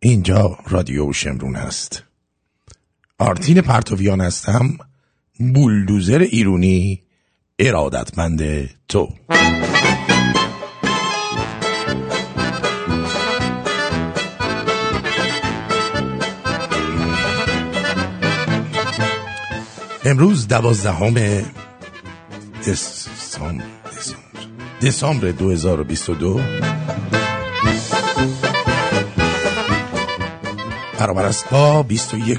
اینجا رادیو شمرون هست. آرتین پرتویان هستم. بولدوزر ایرونی ارادتمند تو. امروز دوازدهم دسامبر. دسامبر 2022 برابر است با 21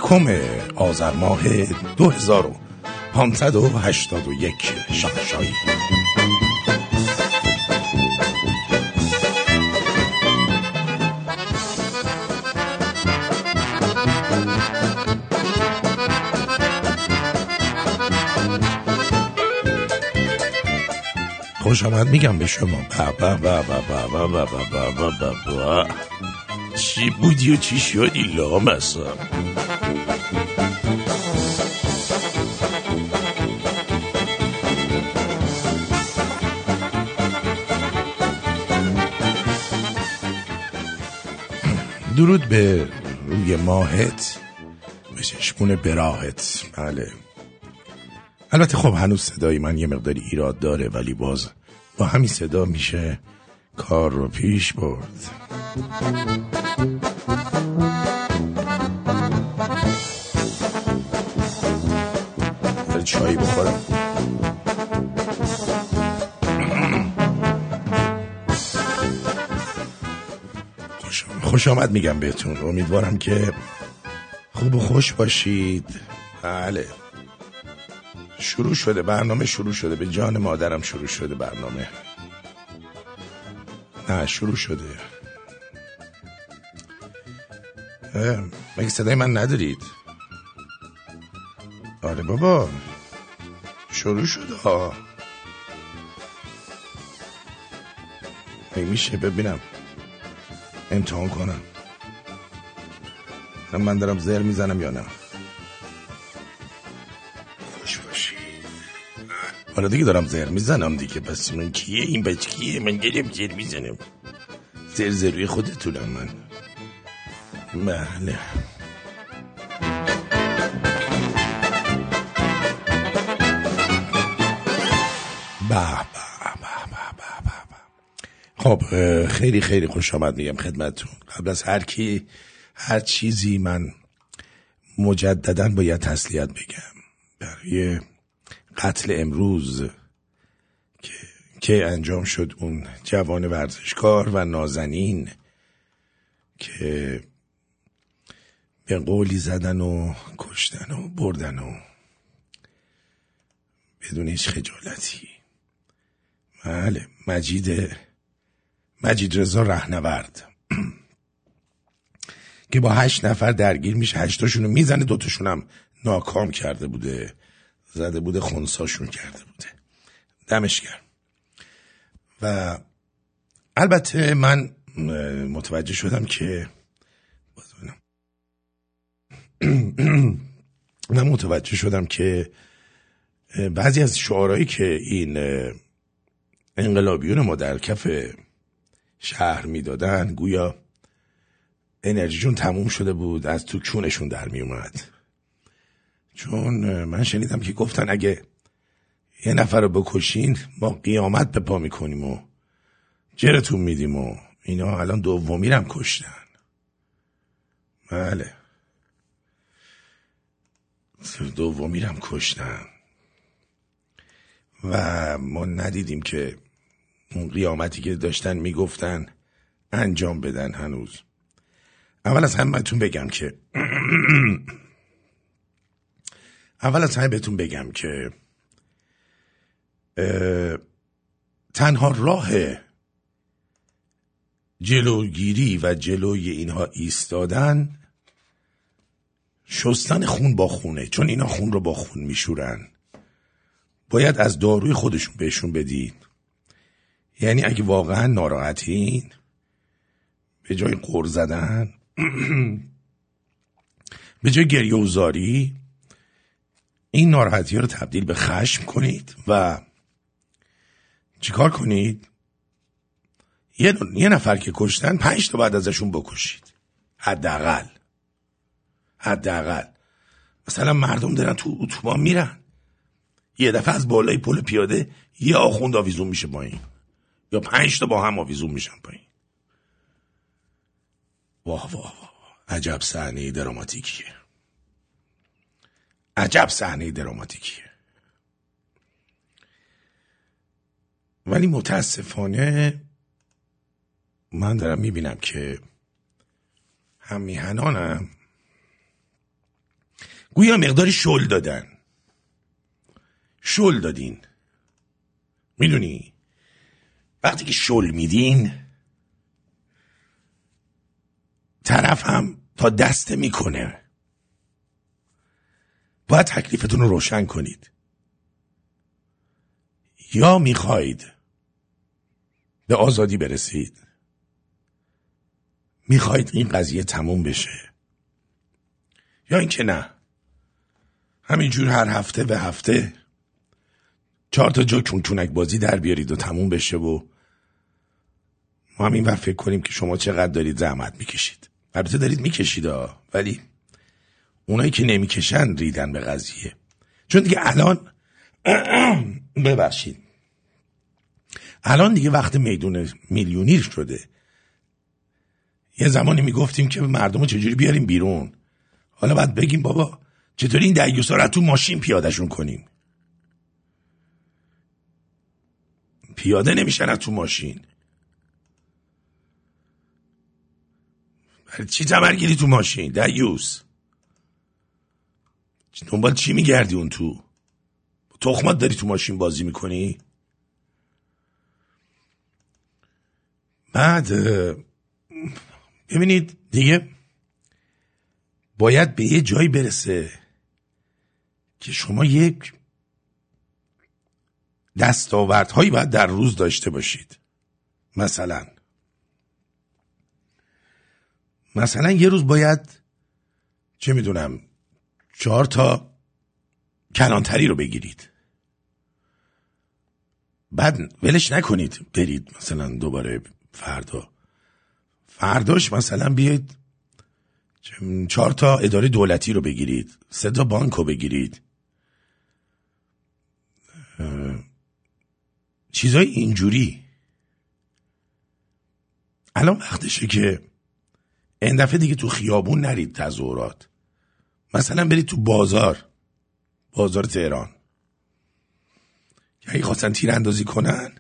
آذر ماه 2581 شخشایی خوش آمد میگم به شما چی بودی و چی شدی لام اصلا درود به روی ماهت به چشمون براهت. بله. البته خب هنوز صدای من یه مقداری ایراد داره ولی باز با همین صدا میشه کار رو پیش برد. چایی بخورم. خوش آمد میگم بهتون امیدوارم که خوب و خوش باشید. بله. شروع شده. برنامه شروع شده. به جان مادرم شروع شده برنامه. نه شروع شده. مگه صدای من ندارید؟ آره بابا. شروع شده ها میشه ببینم. امتحان کنم. من دارم زر می‌زنم یا نه؟ خوش باشی حالا دیگه دارم زر می‌زنم دیگه. پس من کیه؟ این بچه کیه؟ من گریم زر می‌زنم. زر زروی خودتونم من. بله. خب خیلی خیلی خوش آمد میگم خدمتتون. قبل از هر کی هر چیزی من مجددا باید تسلیت بگم. برای قتل امروز که, که انجام شد اون جوان ورزشکار و نازنین که به قولی زدن و کشتن و بردن و بدون هیچ خجالتی. بله مجید مجید رضا رهنورد. که با هشت نفر درگیر میشه هشتاشون رو می‌زنه دوتاشون هم ناکام کرده بوده. زده بوده خونساشون کرده بوده. دمش گرم. و البته من متوجه شدم که من متوجه شدم که بعضی از شعارهایی که این انقلابیون ما در کف شهر می‌دادن گویا انرژیشون تموم شده بود از تو کونشون در می اومد چون من شنیدم که گفتن اگه یه نفر رو بکشین ما قیامت به پا می‌کنیم و جرتون میدیم و اینا الان دومی هم کشتن. بله. دومی هم کشتن. و ما ندیدیم که اون قیامتی که داشتن می‌گفتن انجام بدن هنوز. اول از همه بهتون بگم که اول از همه بهتون بگم که تنها راه جلوگیری و جلوی اینها ایستادن شستن خون با خونه چون اینا خون رو با خون میشورن. باید از داروی خودشون بهشون بدین یعنی اگه واقعا ناراحتین به جای قر زدن به جای گریه و زاری این ناراحتی رو تبدیل به خشم کنید و چیکار کنید؟ یه, یه نفر که کشتن پنج تا بعد ازشون بکشید. حداقل. حداقل. مثلا مردم دارن تو اتوبان میرن. یه دفعه از بالای پل پیاده یه آخوند آویزون میشه با این یا پنج تا با هم آویزون میشن پایین. واه واه واه. عجب صحنه دراماتیکیه. عجب صحنه دراماتیکیه. ولی متاسفانه من دارم می‌بینم که هم میهنانم گویا مقداری شل دادن. شل دادین. می‌دونی وقتی که شل میدین طرف هم تا دسته می‌کنه. باید تکلیفتون رو روشن کنید. یا می‌خواید به آزادی برسید می‌خواید این قضیه تموم بشه. یا اینکه نه. همینجور هر هفته به هفته. چهار تا جا چونک بازی در بیارید و تموم بشه و ما هم این وقت فکر کنیم که شما چقدر دارید زحمت می‌کشید. البته دارید می‌کشید ها ولی اونایی که نمی‌کشن ریدن به قضیه. چون دیگه الان ببخشید. الان دیگه وقت میدون میلیونیر شده. یه زمانی می‌گفتیم که مردم رو چجوری بیاریم بیرون؟ حالا باید بگیم بابا چطوری این دیوسا رو تو ماشین پیادهشون کنیم؟ پیاده نمیشن تو ماشین. چی تمرگیری تو ماشین دیوس دنبال چی میگردی اون تو؟ تخمات داری تو ماشین بازی می‌کنی؟ بعد ببینید دیگه باید به یه جایی برسه که شما یک دستاوردهایی باید در روز داشته باشید. مثلا. مثلا یه روز باید چه می‌دونم چهار تا کلانتری رو بگیرید. بعد ولش نکنید برید مثلا دوباره فردا. فرداش مثلا بیاید چهار تا اداره دولتی رو بگیرید سه تا بانک رو بگیرید. چیزای اینجوری. الان وقتشه که این دفعه دیگه تو خیابون نرید تظاهرات مثلا برید تو بازار. بازار تهران. که اگه خواستن تیر اندازی کنن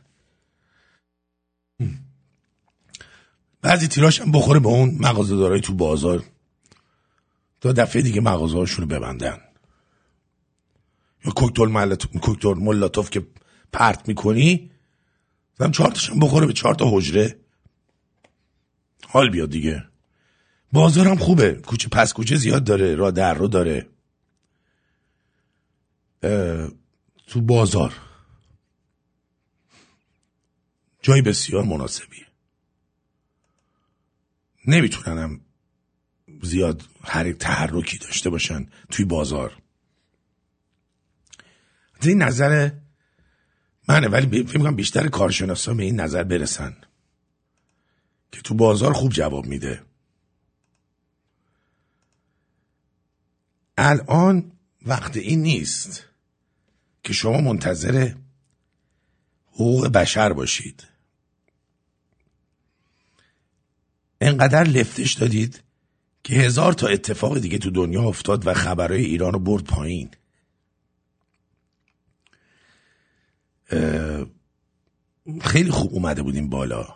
بعضی تیراش هم بخوره به اون مغازه دارای تو بازار. تا دفعه دیگه مغازه رو ببندن. یا کوکتل ملاتوف که پرت می‌کنی؟ زم چهار تاشم بخوره به چهار تا حجره. حال بیاد دیگه. بازار هم خوبه. کوچه پس کوچه زیاد داره. را در رو داره. تو بازار. جای بسیار مناسبیه. نمیتوننم زیاد هر تحرکی داشته باشن توی بازار. این نظر منه ولی فکر می‌کنم بیشتر کارشناسا به این نظر برسن. که تو بازار خوب جواب میده. الان وقت این نیست که شما منتظر حقوق بشر باشید. انقدر لفتش دادید که هزار تا اتفاق دیگه تو دنیا افتاد و خبرهای ایران رو برد پایین. خیلی خوب اومده بودیم بالا.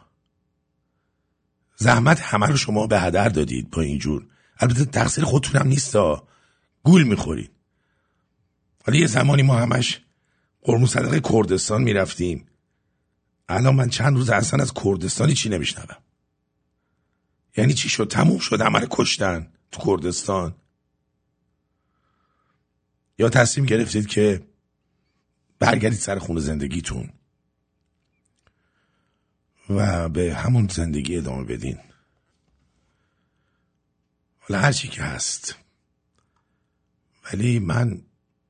زحمت همه رو شما به هدر دادید با اینجور البته تقصیر خودتونم نیستا. گول می‌خورید. حالا یه زمانی ما همش قرمو صدقه کردستان می‌رفتیم. الان من چند روز اصلا از کردستانی چی نمیشنوم؟ یعنی چی شد؟ تموم شد همه کشتن تو کردستان. یا تصمیم گرفتید که برگردید سر خون زندگیتون و به همون زندگی ادامه بدین. حالا هرچی که هست. ولی من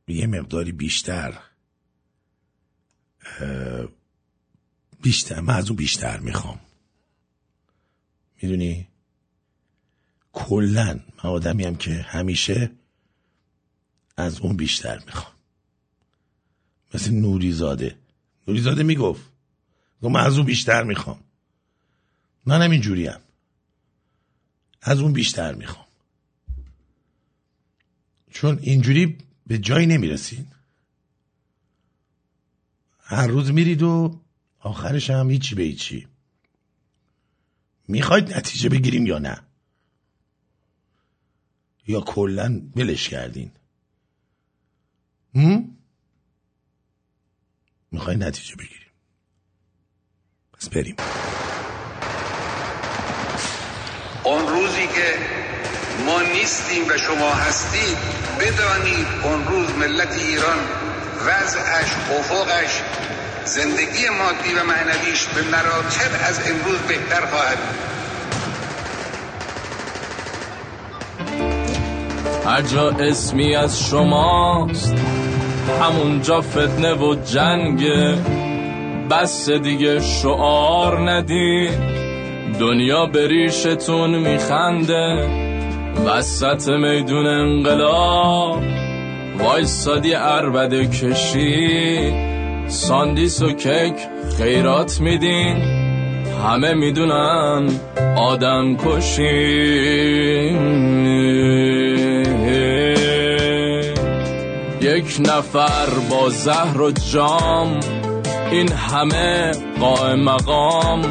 یه مقداری بیشتر بیشتر من از اون بیشتر می‌خوام. می‌دونی؟ کلا من آدمی هم که همیشه از اون بیشتر می‌خوام. مثل نوریزاده. نوریزاده می‌گفت من از اون بیشتر می‌خوام. منم اینجوریم. از اون بیشتر می‌خوام. چون اینجوری به جایی نمی‌رسین هر روز میرید و آخرش هم هیچی به هیچی. می‌خواید نتیجه بگیریم یا نه؟ یا کلا ولش کردین؟ می‌خوای نتیجه بگیریم پس بریم. اون روزی که ما نیستیم و شما هستید بدانید اون روز ملت ایران وضعش افقش زندگی مادی و معنویش به مراتب از امروز بهتر خواهد هر جا اسمی از شماست همونجا فتنه و جنگ بس دیگه شعار ندی. دنیا بریشتون میخنده. وسط میدون انقلاب. وایستادی عربده کشی. ساندیس و کک خیرات میدین. همه می‌دونن آدم کشی. یک نفر با زهر و جام این همه قائم مقام.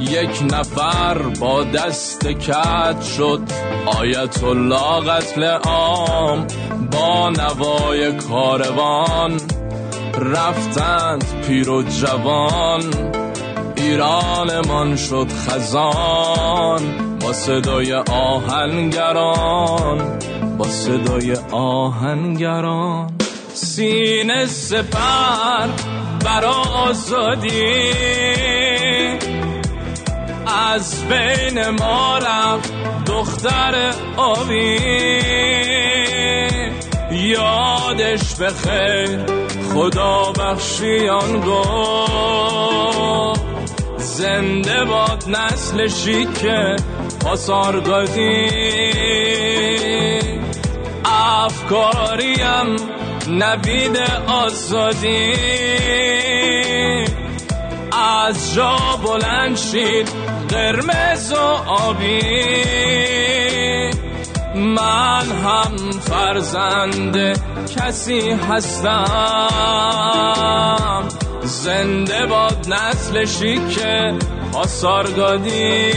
یک نفر با دست کت شد آیت الله قتل عام. با نوای کاروان رفتند پیر و جوان. ایرانمان شد خزان با صدای آهنگران با صدای آهنگران. سینه سپر برا آزادی. از بین ما رفت دختر آبی یادش بخیر خدا بخشیان گفت. زنده باد نسل شیک پاسارگادی. افکاریم نوید آزادی از جا بلند شید قرمز و آبی. من هم فرزند کسی هستم. زنده باد نسل شیک آسارگادی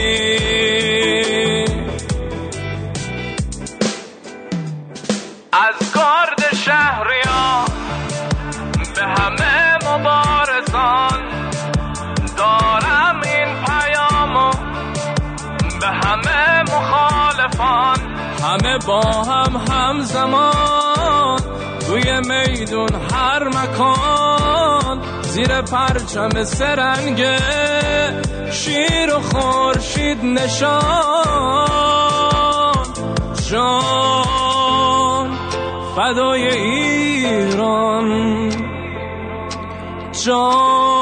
از گارد شهریان به همه مبارزان دارم این پیامو به همه مخالفان. همه با هم همزمان توی میدون هر مکان زیر پرچم سرنگه شیر و خورشید نشان. جان. فدای ایران. جان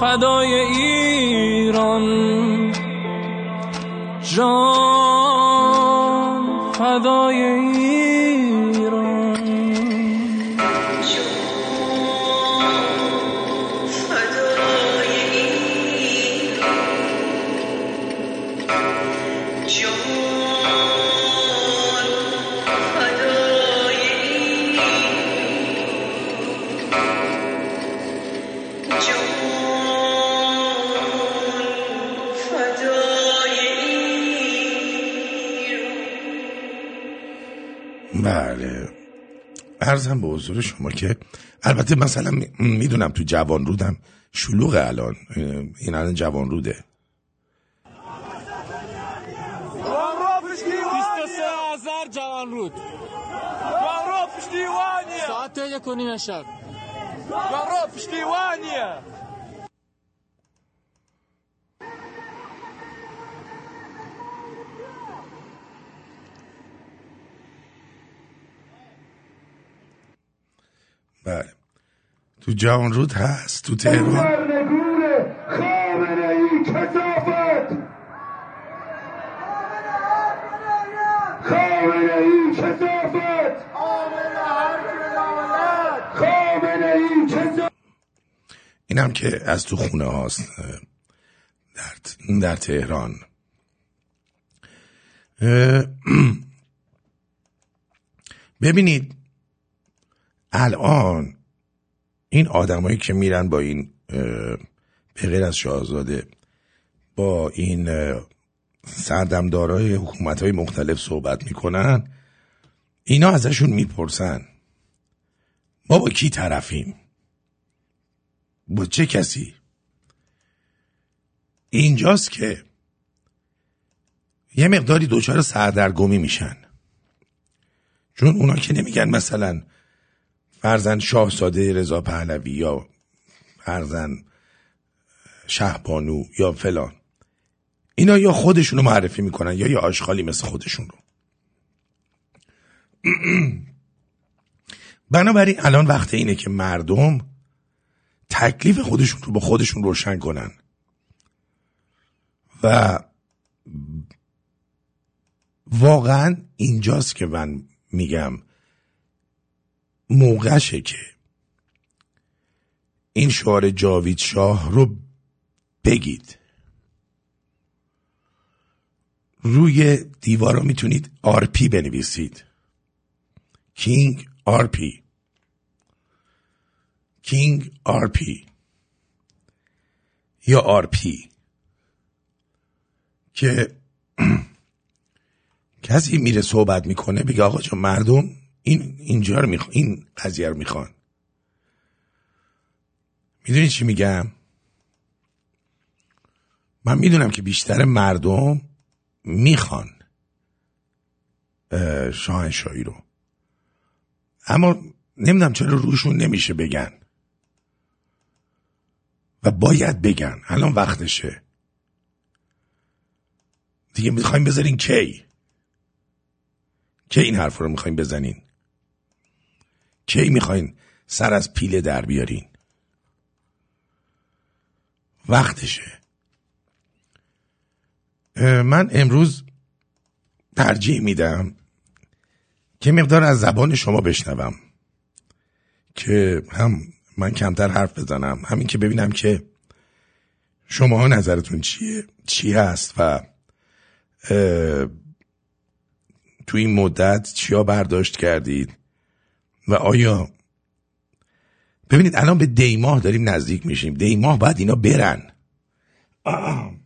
فدای ایران. جان فدای ایران ارزم به حضور شما که البته مثلا می‌دونم تو جوان رودم شلوغ الان. این الان جوان روده جوان رود جوان پشتیوانیه. ساعت یک و نیم شب. جوان پشتیوانیه. بله. تو جوان رود هست تو تهران. اینم که از تو خونه هاست در, در تهران. ببینید الان این آدمایی که میرن با این به غیر از شاهزاده با این سردمدارای حکومت های مختلف صحبت می‌کنن اینا ازشون می‌پرسن ما با کی طرفیم؟ با چه کسی؟ اینجاست که یه مقداری دچار سردرگمی میشن. چون اونا که نمیگن مثلا فرزن شاهزاده رضا پهلوی یا فرزن شهبانو یا فلان. اینا یا خودشونو معرفی می‌کنن یا یا آشغالی مثل خودشون رو. بنابراین الان وقت اینه که مردم تکلیف خودشون رو با خودشون روشن کنن. و واقعا اینجاست که من میگم موقعشه که این شعار جاوید شاه رو بگید. روی دیوارا می‌تونید RP بنویسید. King RP King RP یا آرپی که کسی میره صحبت می‌کنه بگه آقا جا مردم این اینجا رو می‌خوان این قضیه رو می‌خوان. می‌دونی چی میگم؟ من می‌دونم که بیشتر مردم می‌خوان شاهنشاهی رو. اما نمی‌دونم چرا روشون نمیشه بگن. و باید بگن. الان وقتشه. دیگه می‌خوایم بذارین کی؟ کی این حرف رو می‌خوایم بزنین؟ کی می‌خواین؟ سر از پیله در بیارین. وقتشه. من امروز ترجیح میدم که مقدار از زبان شما بشنوم. که هم من کمتر حرف بزنم. همین که ببینم که شما نظرتون چیه چی هست و تو این مدت چیا برداشت کردید. و آیا ببینید الان به دیماه داریم نزدیک میشیم. دیماه باید اینا برن.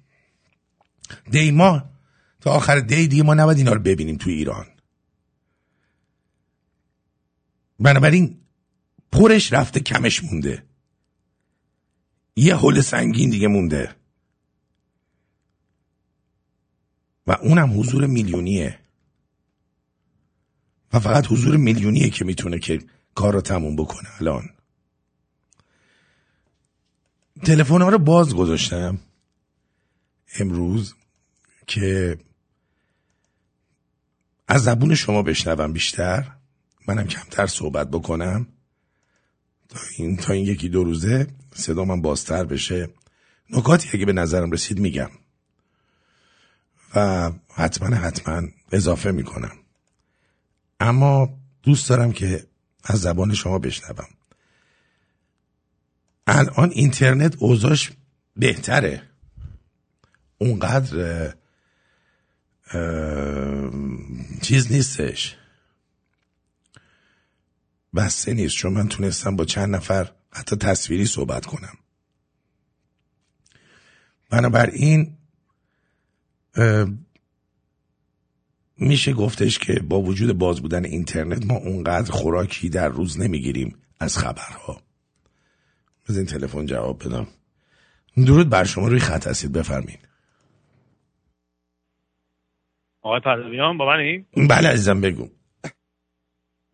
دیماه تا آخر دی دیگه ما نباید اینا رو ببینیم توی ایران. بنابراین پرش رفته کمش مونده. یه حل سنگین دیگه مونده. و اونم حضور میلیونیه. و فقط حضور میلیونیه که می‌تونه که کار رو تموم بکنه الان. تلفن ها رو باز گذاشتم امروز که از زبون شما بشنوم بیشتر. منم کمتر صحبت بکنم. تا این تا این یکی دو روزه صدا من بازتر بشه. نکاتی اگه به نظرم رسید میگم. و حتما حتما اضافه می‌کنم. اما دوست دارم که از زبان شما بشنوم. الان اینترنت اوضاش بهتره. اونقدر چیز نیستش. بسته نیست چون من تونستم با چند نفر حتی تصویری صحبت کنم. بنابراین میشه گفتش که با وجود باز بودن اینترنت ما اونقدر خوراکی در روز نمی‌گیریم از خبرها. از این تلفن جواب بدم. درود بر شما روی خط هستید بفرمین آقای پهلویان با منی؟ بله عزیزم بگو.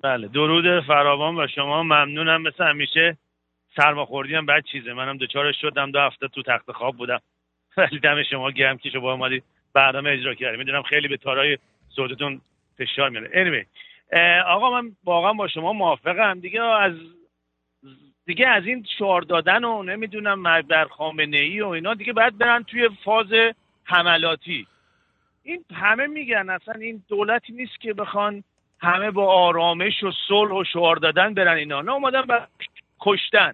بله درود فراوان و شما. ممنونم مثل همیشه سرماخوردی هم بد چیزه. منم دوچارش شدم دو هفته تو تخت خواب بودم. ولی دم شما گرم که شما اومدید برنامه اجرا کردیم می‌دونم خیلی به تارای صوتتون فشار میاره. Anyway آقا من واقعا با شما موافقم. دیگه از دیگه از این شعار دادن و نمی‌دونم بر خامنه ای و اینا دیگه باید برن توی فاز حملاتی. این همه میگن اصلا این دولتی نیست که بخوان همه با آرامش و صلح و شعار دادن برن اینا. نه اومدن بر کشتن.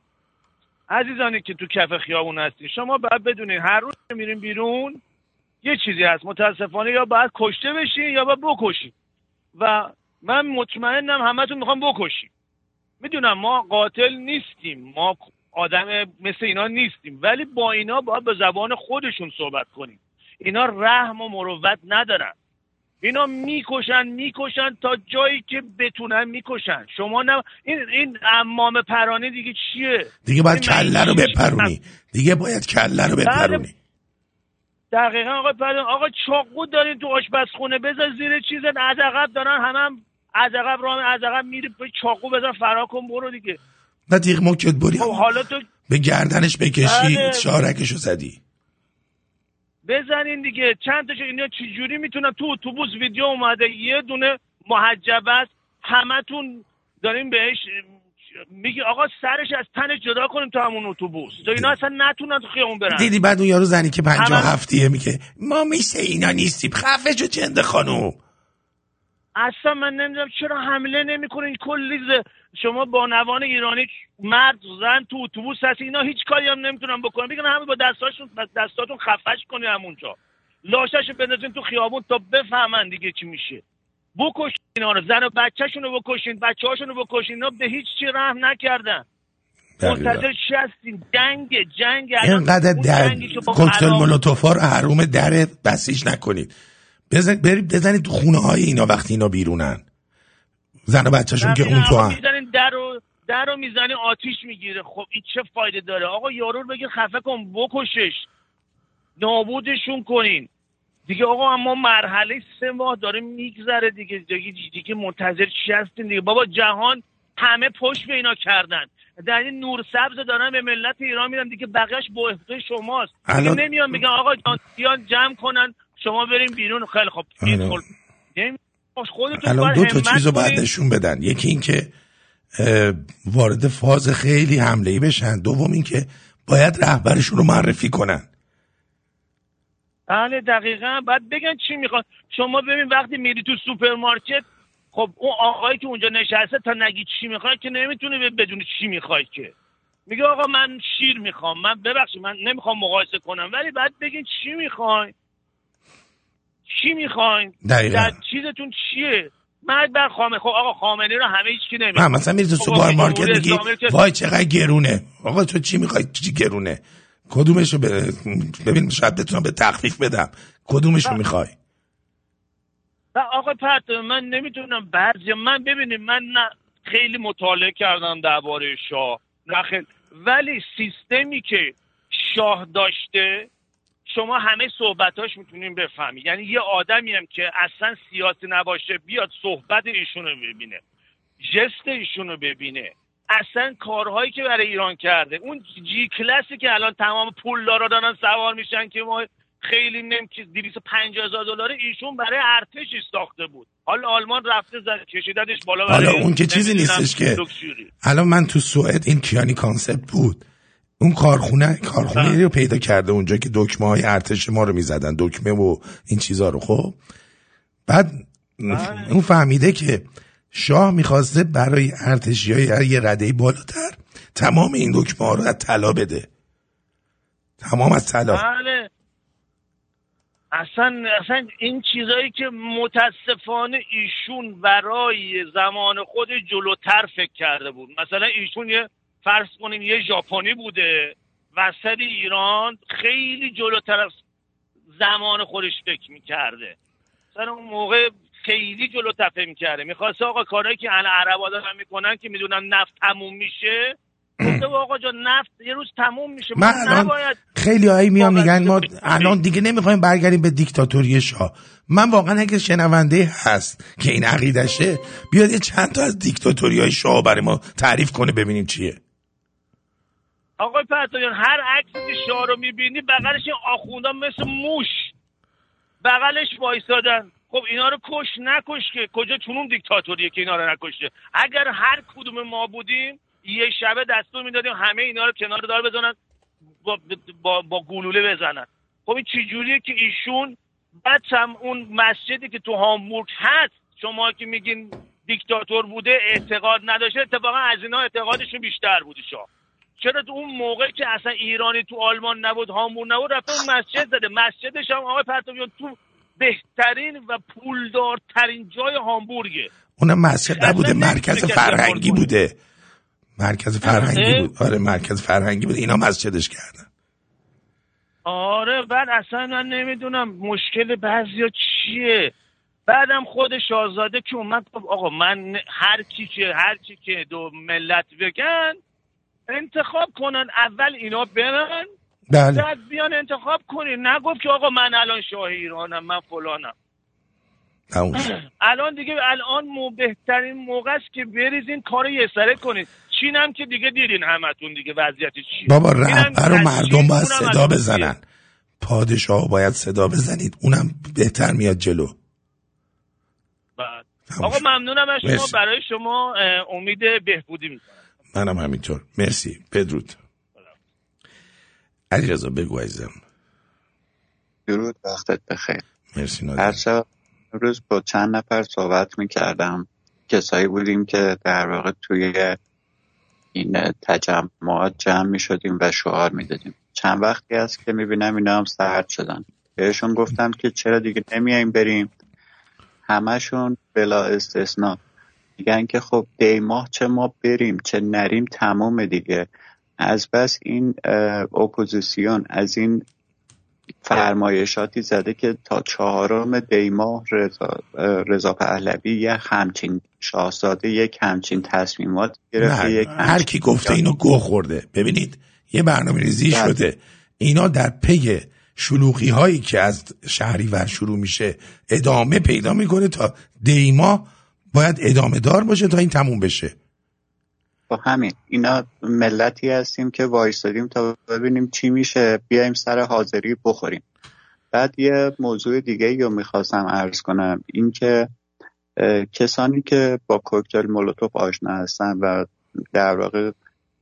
عزیزانی که تو کف خیابون هستین شما باید بدونین هر روز که میرین بیرون یه چیزی هست متاسفانه یا باید کشته بشین یا باید بکشین. و من مطمئنم همتون می‌خوام بکشیم می‌دونم ما قاتل نیستیم ما آدم مثل اینا نیستیم ولی با اینا باید به زبان خودشون صحبت کنیم. اینا رحم و مروت ندارن. اینا می‌کشن می‌کشن تا جایی که بتونن می‌کشن. شما نه این این امام پرانی دیگه چیه؟ دیگه باید کله رو بپرونی. دیگه باید کله رو بپرونی. دقیقا آقا پرانی آقا چاقو دارین تو آشپزخونه. بذار زیر چیز از عقب دارن همه هم از عقب راه از عقب میری به چاقو بزن فرار کن برو دیگه. نه دیگه مکت بری. خب حالا تو به گردنش بکشی بله. شارکشو زدی. بزنین دیگه. چند تاشو اینا چجوری می‌تونن؟ تو اتوبوس ویدیو اومده یه دونه محجب است. همتون داریم بهش میگه آقا سرش از تنش جدا کنیم تو همون اتوبوس. تو اینا اصلا نتونن تو خیابون برن. دیدی بعد اون یارو زنی که پنجاه همه- هفتیه میگه ما میشه اینا نیستیم خفه شو جند خانوم. اصلا من نمی‌دونم چرا حمله نمی‌کنین کلی شما با نوان ایرانی مرد زن تو اتوبوس هست اینا هیچ کاری هم نمی‌تونن بکنن. بگن همه با دستاشون دستاتون خفش کنین همونجا. لاشاشو بندازین تو خیابون تا بفهمن دیگه چی میشه. بکشین اینا رو. زن و بچهشون رو بکشین بچه هاشون رو بکشین. اینا به هیچ چی رحم نکردن. منتظر چی هستین؟ جنگ جنگ. اینقدر در کوکتل حرام- مولوتوفا رو حروم در بسیج نکنید. بزن برید بزنید تو خونه های اینا وقتی اینا بیرونن. زن و بچهشون که اون تو هم در رو در رو می‌زنی آتیش می‌گیره. خب این چه فایده داره؟ آقا یارو رو بگیر خفه کن بکشش. نابودشون کنین. دیگه آقا اما مرحله سه ماه داره میگذره دیگه. دیگه, دیگه منتظر چی هستین دیگه؟ بابا جهان همه پشت به اینا کردن. در این نور سبز دارن به ملت ایران میدن. دیگه بقیه‌ش به عهده شماست. الان- نمیان میگن آقا جان جمع کنن. شما بریم بیرون. خیلی خب آره. خودتون الان دو تا چیز رو باید. نشون بدن. یکی اینکه وارد فاز خیلی حمله ای بشن. دوم اینکه باید رهبرشون رو معرفی کنن. بله دقیقا. بعد بگن چی می‌خوان. شما ببین وقتی میری تو سوپرمارکت خب اون آقایی که اونجا نشسته تا نگی چی می‌خوای که نمی‌تونه بدون چی می‌خوای که. میگه آقا من شیر می‌خوام. من ببخشید من نمی‌خوام مقایسه کنم. ولی بعد بگین چی می‌خواین. چی می‌خواین. در چیزتون چیه؟ مرگ بر خامنه خب آقا خامنه رو همه هیچ کی نمی‌خواد مثلا میری تو خب سوپرمارکت میگی وای چقدر گرونه. آقا تو چی می‌خوای؟ چی گرونه؟ کدومشو ب... ببین شاید بتونم یه تخفیف بدم. کدومشو می‌خوای؟ آقا پرت من نمی‌تونم بعضی من ببینید من نه خیلی مطالعه کردم درباره شاه. نه خیلی. ولی سیستمی که شاه داشته شما همه صحبتاش می‌تونین بفهمید. یعنی یه آدمی هم که اصلا سیاسی نباشه بیاد صحبت ایشون رو ببینه. جست ایشون رو ببینه. اصلا کارهایی که برای ایران کرده. اون جی کلاسی که الان تمام پول دارا دارن سوار میشن که ما خیلی نم که 250 هزار دلار ایشون برای ارتشش ساخته بود. حالا آلمان رفته زد کشیدتش بالا حالا برای اون که چیزی نیستش که. الان من تو سوئد این کیانی کانسپت بود. اون کارخونه کارخونه رو پیدا کرده اونجا که دکمه های ارتش ما رو می‌زدن دکمه و این چیزا رو خب؟ بعد اون فهمیده که شاه می‌خواسته برای ارتشی های یه رده بالاتر تمام این دکمه ها رو از طلا بده. تمام از طلا. بله. اصلا اصلا این چیزایی که متاسفانه ایشون برای زمان خود جلوتر فکر کرده بود. مثلا ایشون یه فرض کنیم یه ژاپنی بوده وسط ایران خیلی جلوتر از زمان خودش فکر می‌کرده. مثلا اون موقع خیلی جلوتر فکر می‌کرده. می‌خواسته آقا کارهایی که الان عربا دارن می‌کنن که می‌دونن نفت تموم میشه. گفته آقا جان نفت یه روز تموم میشه. من الان نباید خیلی هایی واقعا میگن ما الان دیگه نمی‌خوایم برگردیم به دیکتاتوری شاه. من واقعا اگه شنونده هست که این عقیدشه بیاد یه چند تا از دیکتاتوری های شاه برای ما تعریف کنه ببینیم چیه. آقای پرتایان هر عکسی که شاه رو می‌بینی بغلش این آخوندا مثل موش. بغلش وایسادن. خب اینا رو کش نکش که کجا چونون دیکتاتوریه که اینا رو نکشه. اگر هر کدوم ما بودیم یه شبه دستور می‌دادیم همه اینا رو کنار دار بزنن با, با, با گلوله بزنن. خب این چجوریه که ایشون بعد هم اون مسجدی که تو هامبورگ هست شما که میگین دیکتاتور بوده اعتقاد نداشته اتفاقا از اینا اعتقادشون بیشتر بوده شاه چرا تو اون موقع که اصلا ایرانی تو آلمان نبود هامبورگ نبود رفته اون مسجد زده. مسجدش هم آقای پرتویان تو بهترین و پولدارترین جای هامبورگه. اونم مسجد نبوده مرکز فرهنگی بوده. مرکز فرهنگی؟ بود. آره مرکز فرهنگی بود. اینا مسجدش کردن. آره بعد اصلا من نمی‌دونم مشکل بعضیا چیه. بعدم خود شاهزاده که اومد گفت آقا من هر کی که هر کی که دو ملت بگن انتخاب کنن اول اینا برن بله. بعد بیان انتخاب کنین نگفت که آقا من الان شاه ایرانم من فلانم. الان دیگه الان مو بهترین موقع است که بریزین کار یه سره کنین چین هم که دیگه دیدین همتون دیگه وضعیت چیه. بابا رهبر و مردم باید صدا بزنن. پادشاه باید صدا بزنید. اونم بهتر میاد جلو. آقا. ممنونم از شما. برای شما امید بهبودی می‌کنم. منم همینطور. مرسی. بدرود. علی رضا بگو عزیزم. درود وقتت بخیر. مرسی هر نادر شب روز با چند نفر صحبت می‌کردم. کسایی بودیم که در واقع توی این تجمعات جمع می‌شدیم و شعار می‌دادیم. چند وقتی است که می‌بینم اینا هم سرد شدن. بهشون گفتم که چرا دیگه نمیایم بریم؟ همشون بلا استثنا میگن که خب دی ماه چه ما بریم چه نریم تمام دیگه. از بس این اپوزیسیون از این فرمایشاتی زده که تا چهارم دیماه رضا رضا پهلوی یه همچین شاهزاده یک همچین تصمیمات گرفته یک هر همچین کی گفته اینو گو خورده. ببینید یه برنامه ریزی بله. شده. اینا در پی شلوغی هایی که از شهریور شروع میشه ادامه پیدا می‌کنه تا دیما باید ادامه دار باشه تا این تموم بشه. با همین. اینا ملتی هستیم که وایستادیم تا ببینیم چی میشه. بیایم سر حاضری بخوریم. بعد یه موضوع دیگه رو می‌خواستم عرض کنم. اینکه کسانی که با کوکتل مولوتوف آشنا هستن و در واقع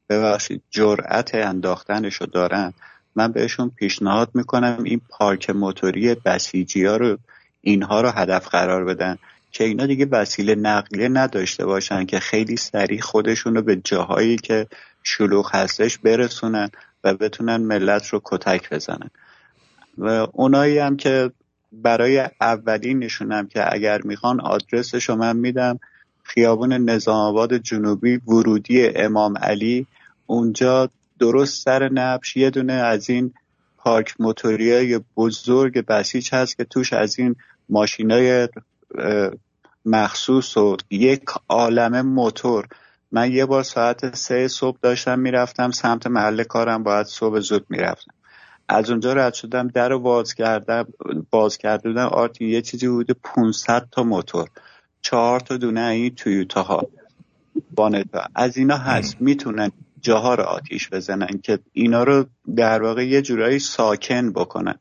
ببخشید جرأت انداختنش رو دارن من بهشون پیشنهاد می‌کنم این پارک موتوری بسیجی ها رو اینها رو هدف قرار بدن. که اینا دیگه وسیله نقلیه نداشته باشن که خیلی سریع خودشون رو به جاهایی که شلوغ هستش برسونن و بتونن ملت رو کتک بزنن. و اونایی هم که برای اولین نشونم که اگر می‌خوان آدرسش رو من میدم. خیابون نظام آباد جنوبی ورودی امام علی. اونجا درست سر نبش یه دونه از این پارک موتوری های بزرگ بسیج هست که توش از این ماشینای مخصوص و یک عالم موتور. من یه بار ساعت سه صبح داشتم می‌رفتم سمت محل کارم باید صبح زود می‌رفتم. از اونجا رد شدم در رو باز کردم باز کرده بودم آرتی یه چیزی بوده 500 تا موتور. چهار تا دونه این تویوتا ها بانتا. از اینا هست. می‌تونن جاها رو آتیش بزنن که اینا رو در واقع یه جورایی ساکن بکنن.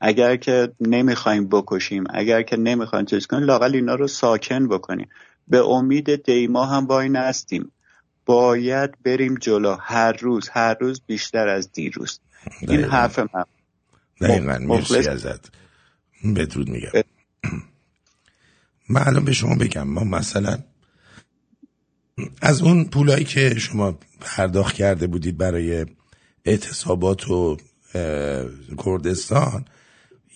اگر که نمی‌خوایم بکشیم اگر که نمی‌خوایم چیز کنیم لاقل اینا رو ساکن بکنیم. به امید دیما هم با این هستیم باید بریم جلو. هر روز هر روز بیشتر از دیروز. این دقیقاً. حرف من. دقیقا. مرسی ازت. بدرود میگم. من الان به شما بگم. ما مثلا از اون پولایی که شما پرداخت کرده بودید برای اعتصابات و کردستان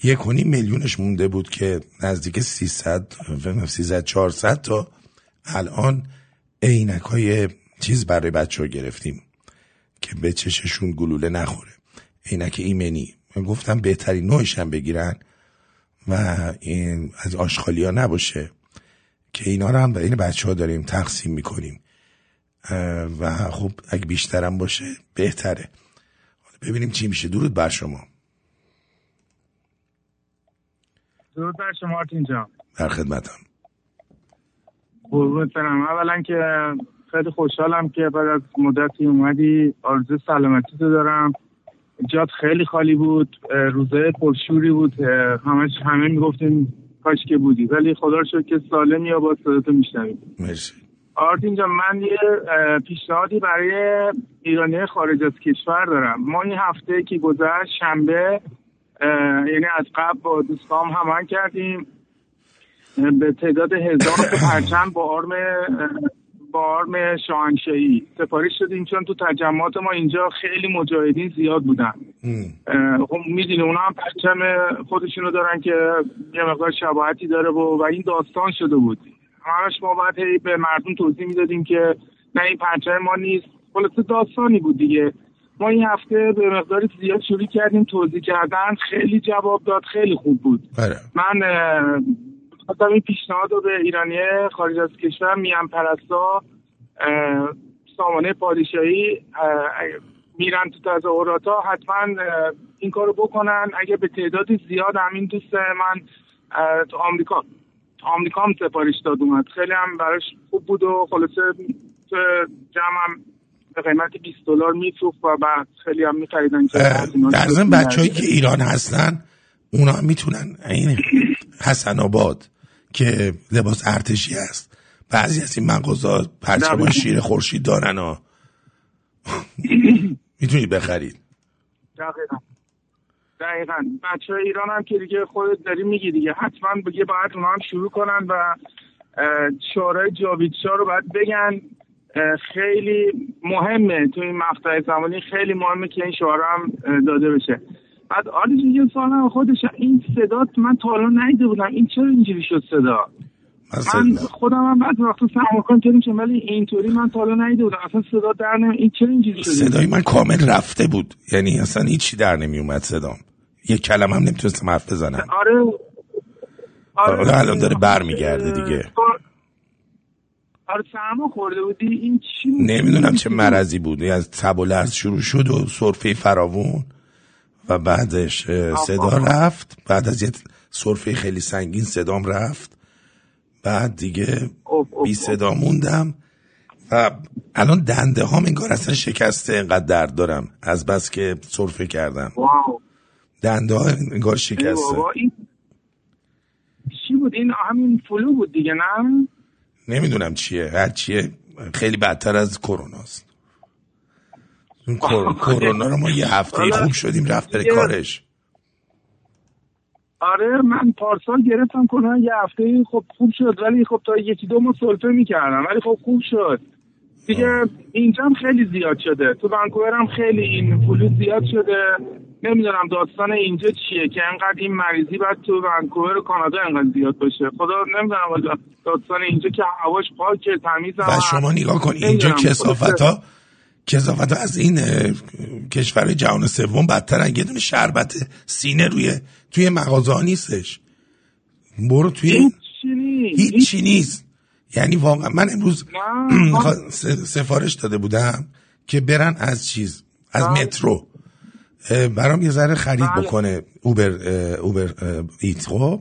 یک میلیونش مونده بود که نزدیک 300 فکر 300 400 تا الان عینک های چیز برای بچه ها گرفتیم که به چششون گلوله نخوره. عینک ایمنی. من گفتم بهترین نوعش هم بگیرن و این از آشخالی ها نباشه که اینا رو هم بین بچه ها داریم تقسیم می‌کنیم. و خب اگه بیشترم باشه بهتره. ببینیم چی میشه. درود بر شما. درود بر شما آرتین جان. در خدمتم قربونت برم. اولا که خیلی خوشحالم که بعد از مدتی اومدی آرزو سلامتی تو دارم. جات خیلی خالی بود روزای پرشوری بود همش همه می‌گفتیم کاش که بودی. ولی خدا رو شکر که سالمی یا با صداتو میشنویم. مرسی. آرتین جان من یه پیشنهادی برای ایرانی خارج از کشور دارم. ما این هفته که گذشت شنبه یعنی از قبل با دوستام همان کردیم. به تعداد هزار پرچم با آرم با آرم شاهنشاهی سفارش شدیم چون تو تجمعات ما اینجا خیلی مجاهدین زیاد بودن. خب می‌دونی اونا هم پرچم خودشونو دارن که یه مقدار شباهتی داره و, و این داستان شده بود. همش ما باید به مردم توضیح می‌دادیم که نه این پرچم ما نیست. خلاصه داستانی بود دیگه. ما این هفته به مقدار زیاد شروع کردیم توضیح کردن. خیلی جواب داد خیلی خوب بود. بله. من خواستم این پیشنهاد رو به ایرانی خارج از کشور میان پرستا سامانه پادشاهی میرن تو تظاهرات ها حتما این کارو بکنن. اگه به تعداد زیاد همین دوست من تو آمریکا تو آمریکا هم سفارش داد اومد. خیلی هم براش خوب بود و خلاصه تو جمع هم به قیمت 20 دلار میفروخت و بعد خیلی هم میخریدن که در ضمن بچه‌هایی که ایران هستن اونا می‌تونن این حسن آباد که لباس ارتشی هست. بعضی از این مغازه پرچم. شیر خورشید دارن ها. می‌تونید بخرید. دقیقا. دقیقا. بچه ایران هم که دیگه خودت داری میگی دیگه. حتما بگه باید اونا هم شروع کنن و شعارهای جاوید شاه رو باید بگن. خیلی مهمه تو این مقطع زمانی. خیلی مهمه که این شعار هم داده بشه. بعد آلی جون یه سوال خودش این صدا من تا حالا ندیده بودم. این چرا اینجوری شد صدا؟ من خودم هم بعد وقتا سرمکان کردیم که ولی اینطوری من تا حالا ندیده بودم. اصلا صدا در نمی این چرا اینجوری شده؟ صدای من کامل رفته بود. یعنی اصلا هیچی در نمی اومد صدام. یه کلمه هم نمی‌تونستم حرف بزنم. آره. حالا الان داره برمیگرده دیگه. آره سرما خورده بودی؟ این چی؟ نمی‌دونم چه مرضی بود. از تب و لرز شروع شد و سرفه فراوون و بعدش صدا رفت. بعد از یه سرفه خیلی سنگین صدام رفت. بعد دیگه بی صدا موندم. و الان دنده هام انگار اصلا شکسته انقدر درد دارم. از بس که سرفه کردم. واو. دنده ها انگار شکسته. این چی بود؟ این همین فلو بود دیگه نه؟ نمی‌دونم چیه. هر چیه خیلی بدتر از کروناست اون کر- کرونا رو ما یه هفته خوب شدیم رفت بره کارش. آره من پارسال گرفتم کنن یه هفته خب خوب شد ولی خب تا یکی دو ماه سلفه می‌کردم ولی خب خوب شد. دیگه اینجا هم خیلی زیاد شده. تو ونکوور هم خیلی این فلو زیاد شده. نمی‌دونم داستان اینجا چیه که انقدر این مریضی بعد تو ونکوور کانادا انقدر زیاد باشه. خدا نمی‌دونم داستان اینجا که هواش پاکه تمیز و شما نگاه کن اینجا کسافت ها کسافت ها از این کشور جهان سوم بدترن یه دونه شربت سینه روی توی مغازه ها نیستش. برو توی هیچی نیست؟ هیچی نیست. یعنی واقعا من امروز س- سفارش داده بودم که برن از چیز از بله. مترو. برام یه ذره خرید بله. بکنه اوبر اوبر ایت خب؟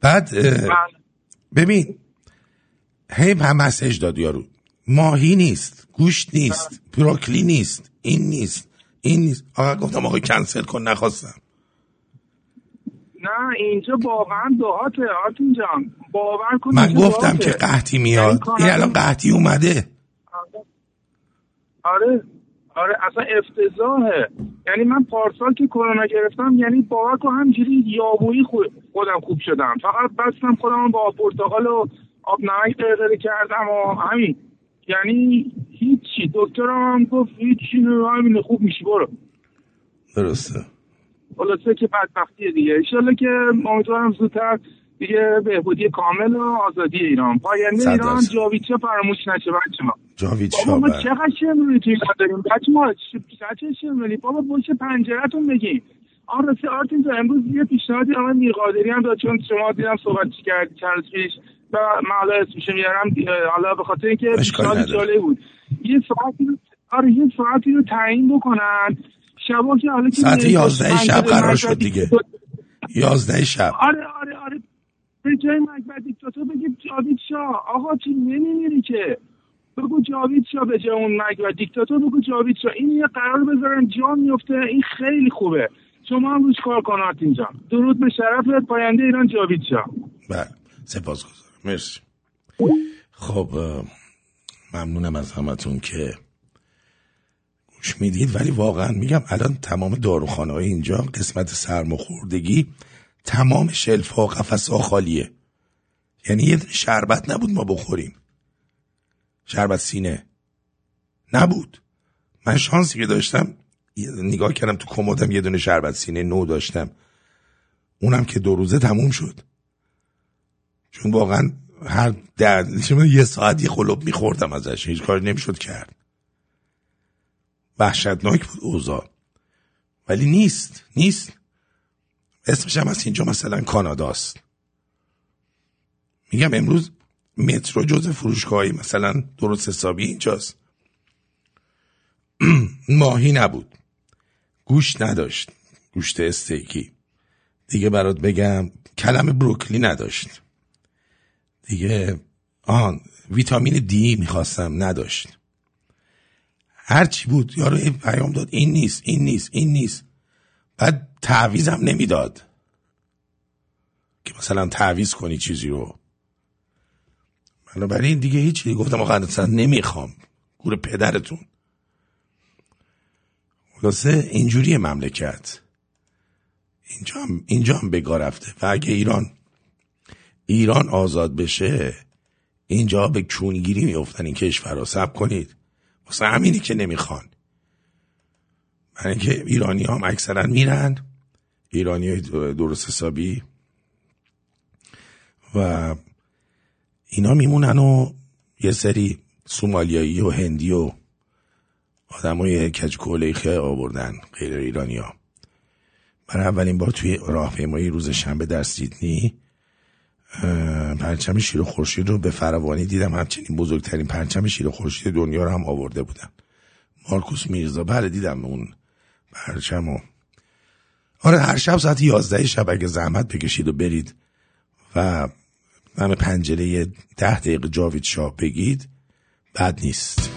بعد بله. ببین هی هم مسیج داد یارو. ماهی نیست گوشت نیست بروکلی نیست این نیست این نیست. آقا گفتم آقا کنسل کن نخواستم. نه اینجا واقعا دهاته آرتین جان. باور کن من گفتم دهاته. که قحطی میاد. این الان قحطی اومده. آره. آره اصلا افتضاحه. یعنی من پارسال که کرونا گرفتم یعنی باور کن همینجوری یابویی خود خودم خوب شدم. فقط بستم خودم با پرتقال و آب نمک غرغره کردم و همین. یعنی هیچی. دکترم هم گفت هیچی نه همین خوب میشی برو. درسته. خلاصه که بدبختیه دیگه. انشالله که امیدوارم زودتر دیگه بهبودی کامل و آزادی ایران. پاینده ایران درصد. جاویدچه فراموش نشه بچه ما جاوید بابا شاه ما بله. چقدر شمرونی توی ایران داریم بچه ما چه شمرونی بابا پشت پنجرتون بگین. آن راستی آرتین تو امروز یه پیشنهادی آقای میرقادری هم داد چون شما دیدم صحبت کردی چند پیش و من حالا اسمش میارم. حالا به خاطر اینکه پیشنهاد. جالب بود. یه ساعتی آره یه ساعتی رو تعیین بکنن. شبا که حالا که ساعت میری یازده پشت شب پنجره قرار شد دیگه. یازده شب. آره به جای مکبر دیکتاتور بگید جاوید شاه. آقا چی نمیمیری که. بگو جاوید شاه به جای اون مکبر دیکتاتور بگو جاوید شاه. این یه قرار بذارن جا میفته این خیلی خوبه. شما هم روش کار کن آرتین جان. درود به شرف پاینده ایران جاوید شاه. بله. سپاس گذارم مرسی. خب ممنونم از همتون که گوش می‌دید. ولی واقعا میگم الان تمام داروخانه های اینجا قسمت سرماخوردگی تمام شلف ها قفس ها خالیه. یعنی یه شربت نبود ما بخوریم. شربت سینه نبود. من شانسی که داشتم نگاه کردم تو کمدم یه دونه شربت سینه نو داشتم. اونم که دو روزه تموم شد. چون واقعا هر در یه ساعت یه خلوب میخوردم ازش هیچ کاری نمی‌شد کرد. وحشتناک بود اوضاع. ولی نیست نیست. اسمش هم از اینجا مثلا کاناداست. میگم امروز مترو جز فروشگاهی مثلا درست حسابی اینجاست. ماهی نبود. گوشت نداشت. گوشت استیکی. دیگه برات بگم کلم بروکلی نداشت. دیگه آن ویتامین دی می‌خواستم نداشت. هرچی بود یارو پیام داد این نیست این نیست این نیست. بعد تعویزم نمی‌داد. که مثلا تعویز کنی چیزی رو. بنابراین دیگه هیچی گفتم آقا اصلا نمی‌خوام. گور پدرتون. خلاصه اینجوری مملکت. اینجا هم, اینجا هم بگاه رفته. و اگه ایران ایران آزاد بشه اینجا به کونگیری میفتن این کشور رو سب کنید. واسه همینی که نمی‌خوان. برای اینکه ایرانی هم اکثرا میرن ایرانی های درست حسابی. و اینا میمونن و یه سری سومالیایی و هندی و آدم های کج کولیخه آوردن غیر ایرانی ها برای اولین بار توی راهپیمایی روز شنبه در سیدنی پرچم شیر و خورشید رو به فراوانی دیدم. همچنین بزرگترین پرچم شیر و خورشید دنیا رو هم آورده بودن. مارکوس میرزا بله دیدم اون پرچم و آره هر شب ساعت یازده شب اگه زحمت بکشید و برید و من پنجره ده دقیقه جاوید شاه بگید بد نیست.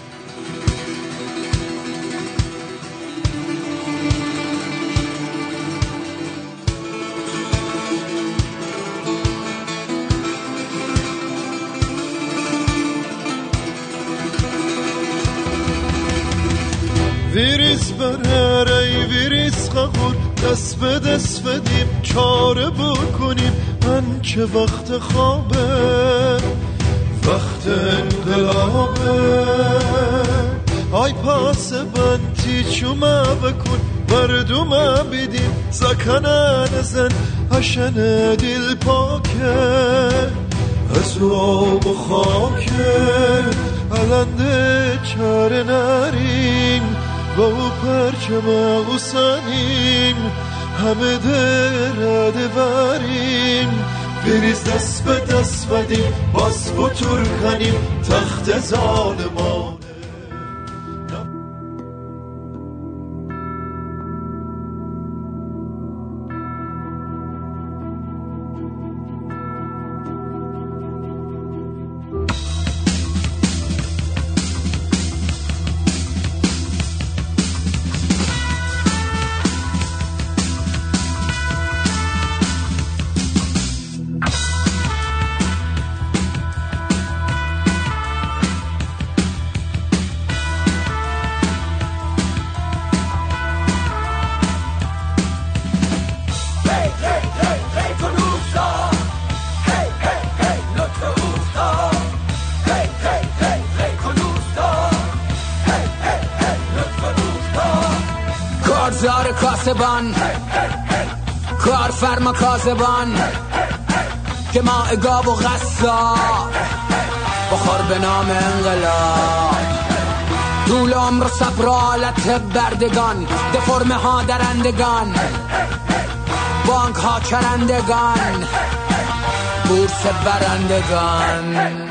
ویریس بر ای ویریس قبول. دست به دست بدیم چاره بکنیم. من که وقت خوابه وقت انقلابه. آی پاس بنتی چوما بکن مردم بیدیم زکنن زن هشن دل پاکه. از آب و خاکه. علنده نریم با او پرچم اوسانیم همه درده بریم بریز دست به دست بدیم باز بطور کنیم تخت ظالمان کاسبان که ما اگاب و غصا بخور به نام انقلاب. طول عمر صبر حالت بردگان دفرمه ها درندگان بانک ها چرندگان بورس برندگان.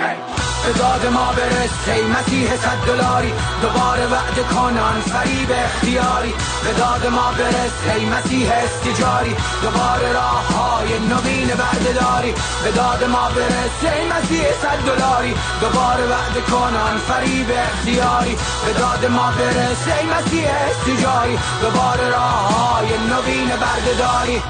به داد ما برس ای مسیح صد دلاری دوباره وعده کنان فریب اختیاری. به داد ما برس ای مسیح استجاری دوباره راه های نوین بردهداری به داد ما برس ای مسیح صد دلاری دوباره وعده کنان فریب اختیاری. به داد ما برس ای مسیح استجاری دوباره راه های نوین بردهداری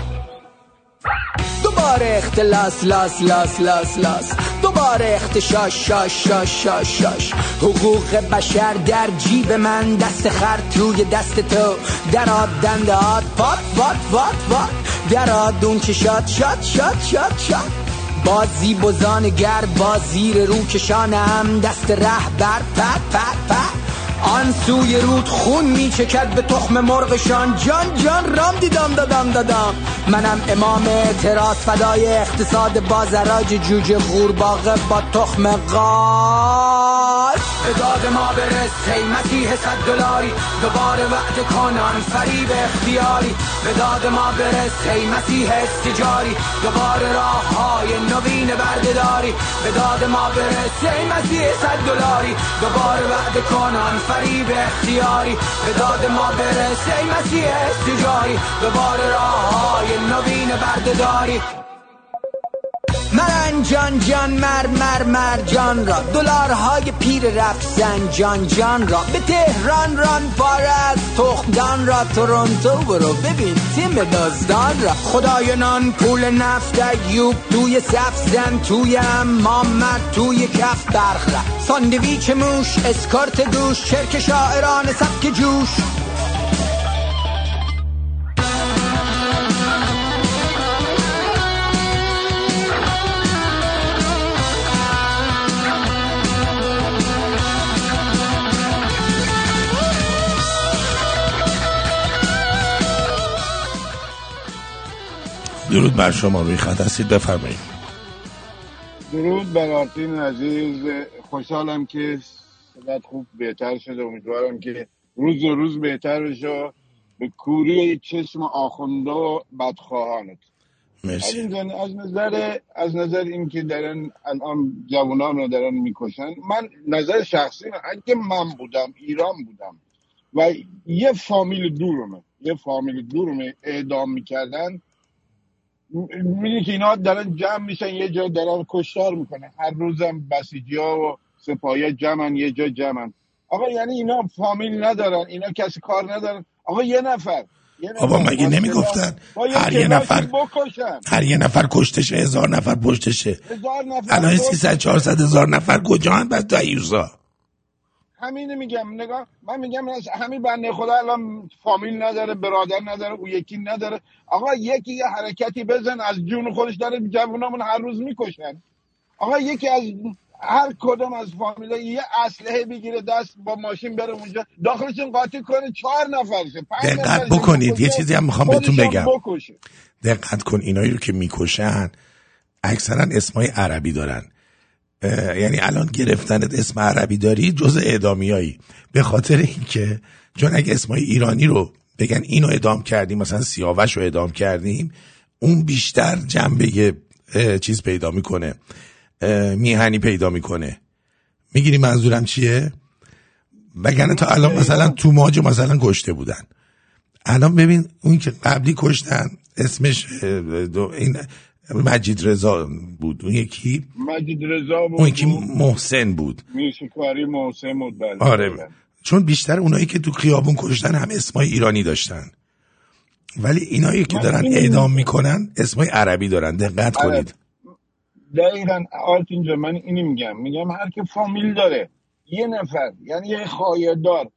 دوباره اختلاس لاس لاس لاس لاس. دوباره اختشاش شاش شاش شاش شاش. حقوق بشر در جیب من دست خر توی دست تو. دراد دندات وات وات وات وات. دراد اون که شاد شاد شاد شاد شاد. بازی بزان گر با زیر رو کشانم. دست ره بر پت پت پت آن سوی رود خون میچکد به تخم مرغشان. جان جان رام دیدم دادم دادم. منم امام اعتراض فدای اقتصاد بازراج جوجه غورباغه با تخم قاش به داد ما برس. ای مسیح صد دلاری. دوباره وعده کنان فریب اختیاری. به داد ما برس. ای مسیح استجاری. دوباره راه های نوین بردهداری. به داد ما برس. ای مسیح صد دلاری. دوباره وعده کنان فریب اختیاری. به داد ما برس. ای مسیح استجاری. دوباره راه های نوین بردهداری. من جان جان مر مر مر جان را. دلارهای پیر رفت جان جان را. به تهران ران پاره از تخمدان را. تورنتو برو ببین تیم داستان را. خدای نان پول نفت ایوب توی صف زن توی امامت توی کف برخ ساندویچ موش اسکارت دوش چرک شاعران سبک جوش. درود بر شما روی خط هستید بفرمایید. درود بر آرتین عزیز. خوشحالم که صدات خوب بهتر شده. امیدوارم که روز و روز بهتر بشه. به کوری چشم آخونده و بدخواهانت. مرسی. از نظر از نظر اینکه دارن الان جوانان رو دارن می‌کشن من نظر شخصی من اگه من بودم ایران بودم و یه فامیل دورمه یه فامیل دورمه اعدام می‌کردن می‌دونی که اینا دارن جمع میشن یه جا دارن کشتار می‌کنن. هر روزم بسیجی ها و سپاهی جمعن یه جا جمعن. آقا یعنی اینا فامیل ندارن اینا کسی کار ندارن. آقا یه نفر یه نفر بابا مگه نمی‌گفتن هر یه نفر بکشن. هر یه نفر کشتشه هزار نفر پشتشه. هزار نفر الان کشت. 300 400 هزار نفر کجا هم بس دیوزا همینه میگم نگاه من میگم همین بنده خدا الان فامیل نداره برادر نداره او یکی نداره. آقا یکی یه حرکتی بزن از جون خودش داره جوانمون هر روز می‌کشن. آقا یکی از هر کدوم از فامیلا یه اسلحه بگیره دست با ماشین بره اونجا داخلشون قاطی کنه چهار نفرشه دقت بکنید یه چیزی هم می‌خوام بهتون بگم. دقت کن اینایی رو که می‌کشن اکثرا اسمای عربی دارن. یعنی الان گرفتنت اسم عربی داری جز اعدامیایی. به خاطر اینکه چون اگه اسمای ایرانی رو بگن اینو اعدام کردیم مثلا سیاوش رو اعدام کردیم اون بیشتر جنبه چیز پیدا می‌کنه. میهنی پیدا می‌کنه. می‌گیری منظورم چیه؟ وگرنه تا الان مثلا تو ماجو مثلا کشته بودن. الان ببین اون که قبلی کشتن اسمش این مجید رضا بود. اون یکی؟ مجید رضا بود. اون یکی محسن بود. میرشکاری محسن بود بله. آره. چون بیشتر اونایی که تو خیابون کشتن هم اسمای ایرانی داشتن. ولی اینایی که دارن اعدام می‌کنن اسمای عربی دارن. دقت آره. کنید. دقیقا. آرت اینجا من اینی میگم. میگم هر که فامیل داره یه نفر یعنی یه خایه‌دار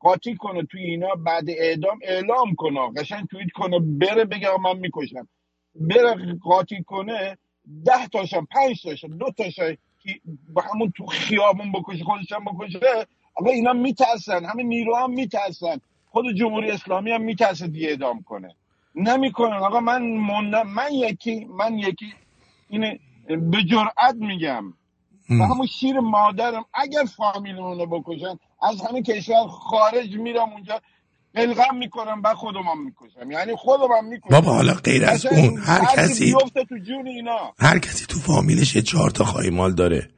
قاطی کنه توی اینا بعد اعدام اعلام کنه. قشنگ توییت کنه بره بگه من می‌کشم. بره قاطی کنه ده تاشم پنج تاشم دو تاشم که با همون تو خیابون بکشه خودشم بکشه آقا اینا میترسن همین نیرو هم میترسن. خود جمهوری اسلامی هم میترسه دیگه اعدام کنه. نمی‌کنن. آقا من موندم من یکی من یکی اینه به جرأت میگم. و همون شیر مادرم اگر فامیلمون رو بکشن از همین کشور خارج میرم اونجا. قلقم می‌کنم بعد خودم هم می‌کشم. یعنی خودم هم می‌کشم. بابا حالا غیر از اون هر کسی تو جون اینا. هر کسی تو فامیلش یه چهار تا خایمال داره.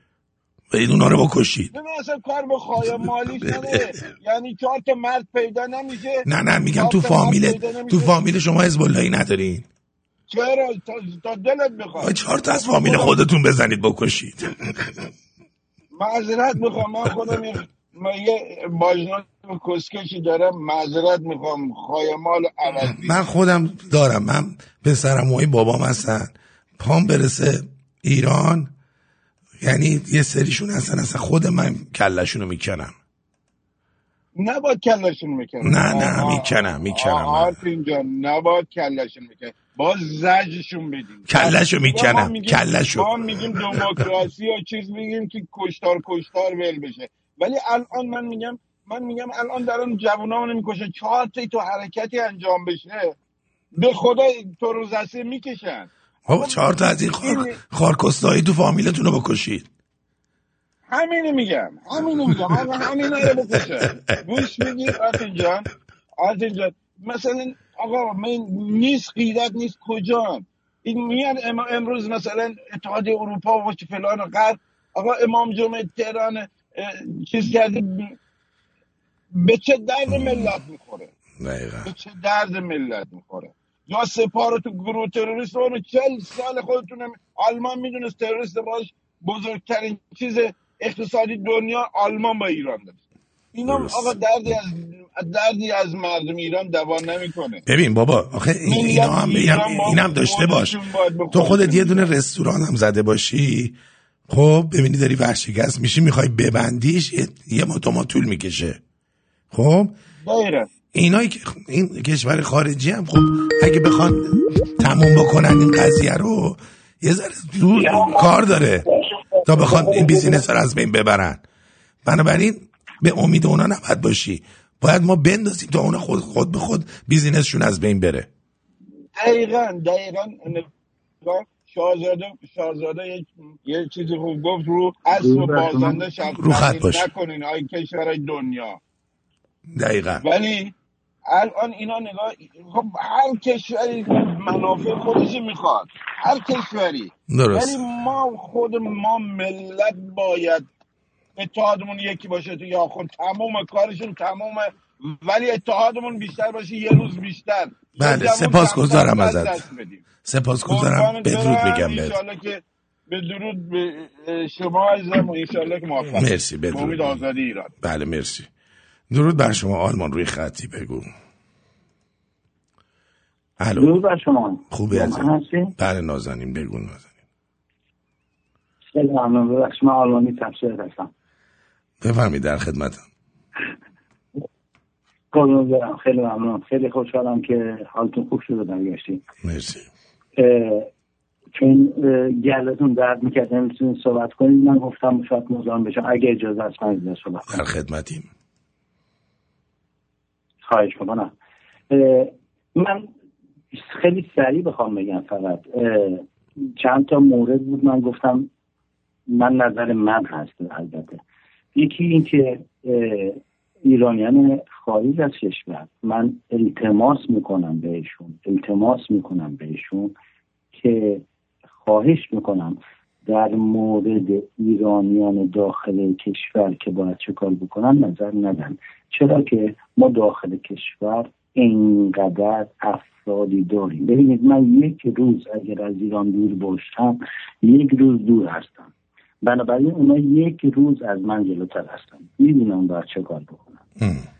برید اونا رو بکشید. ببین اصلا کار به خواهی مالیش نداره. یعنی چهار تا مرد پیدا نمیشه. نه نه میگم تو فامیل. تو فامیل شما حزب اللهی ندارین. چرا؟ تا, تا دلت بخواد. چهار تا از فامیل خودتون بزنید بکشید. معذرت می‌خوام من خودم من یه باجنان کسکشی دارم معذرت می‌خوام. خایمال عوضی من خودم دارم. من پسرم و بابام هستن. پام برسه ایران یعنی یه سریشون هستن. اصلا خود من کلشون رو می‌کنم. نباید کلشون می‌کنه نه نه می‌کنم می‌کنم. من. آرتین جان نباید کلشون می‌کنه با زجشون بدیم. کلشو ما می‌کنم کلشو ما میگیم دموکراسی و چیز میگیم که کشتار کشتار ول بشه. ولی الان من میگم من میگم الان دارن جوانامونو می‌کشن چهار تا تو حرکتی انجام بشه. به خدا تو روزسه می‌کشن. بابا چهار تا از این خار... خارکستایی تو فامیلتون رو بکشید. همینی میگم. همینی میگم. آقا همین رو بکشن. گوش میگی آرتین جان. آرتین جان. مثلا آقا من نیست قیدت نیست کجا این میاد ام- امروز مثلا اتحادیه اروپا و فلان و غرب. آقا امام جمعه تهران چیز کرده ب- به چه درد ملت می‌خوره؟ دقیقا. به چه درد ملت می‌خوره؟ یا سپاه رو تو گروه تروریست رو چل سال خودتون آلمان می‌دونست تروریست باش بزرگترین چیز اقتصادی دنیا آلمان با ایران داشت اینا. آقا دردی از دردی از مردم ایران دوا نمی‌کنه. ببین بابا آخه این- ملت اینا هم بگم ایران با اینم داشته باش. خودشون باید به تو خودت خودشون یه دونه رستوران هم زده باشی خب ببینی داری ورشکست میشی می‌خوای ببندیش یه, ما دو ماه طول می‌کشه. خب؟ دایره اینایی که این کشور خارجی هم خب اگه بخوان تموم بکنن این قضیه رو یه ذره زور کار داره تا بخوان این بیزینس رو از بین ببرن. بنابراین به امید اونا نباید باشی. باید ما بندازیم تا اونا خود, خود به خود بیزینسشون از بین بره. دقیقا دقیقا. نگاه، شاهزاده شاهزاده یک یه چیزی خوب گفت رو اسب و بازنده شب رو خط باش. نکنین آی کشور دنیا. دقیقا. ولی الان اینا نگاه خب هر کشوری منافع خودش می‌خواد. هر کشوری. درست. ولی ما خود ما ملت باید اتحادمون یکی باشه تو یا خود. تمام کارشون تمامه ولی اتحادمون بیشتر باشه یه روز بیشتر. بله جوون سپاسگزارم ازت. سپاسگزارم بدرود. میگم بهت. که به درود به شما عزیزم و انشالله که موفق مرسی، بدرود. به امید آزادی ایران. بله مرسی. درود بر شما آلمان روی خطی بگو. الو. درود بر شما. خوبی عزیزم؟ بله نازنین بگو نازنین. خیلی ممنون. ببخش من آلمانی تفسیر هستم. بفرمایید در خدمتم. قربون برم خیلی ممنون. خیلی خوشحالم که حالتون خوب شده برگشتی مرسی. چون گلتون درد می‌کرد. نمی‌تونید صحبت کنید من گفتم شاید مزاحم بشم. اگه اجازه هست من صحبت. در خدمتیم. خواهش می‌کنم. من خیلی سریع بخوام بگم فقط. چند تا مورد بود. من گفتم من نظر من هست البته. یکی این که ایرانیان خارج از کشور من التماس می‌کنم بهشون التماس می‌کنم بهشون که خواهش می‌کنم در مورد ایرانیان داخل کشور که باید چه کار بکنن نظر ندن. چرا که ما داخل کشور اینقدر افرادی داریم. ببینید من یک روز اگر از ایران دور باشم یک روز دور هستم. بنابراین اونا یک روز از من جلوتر هستن. می‌دونم باید چه کار بکنم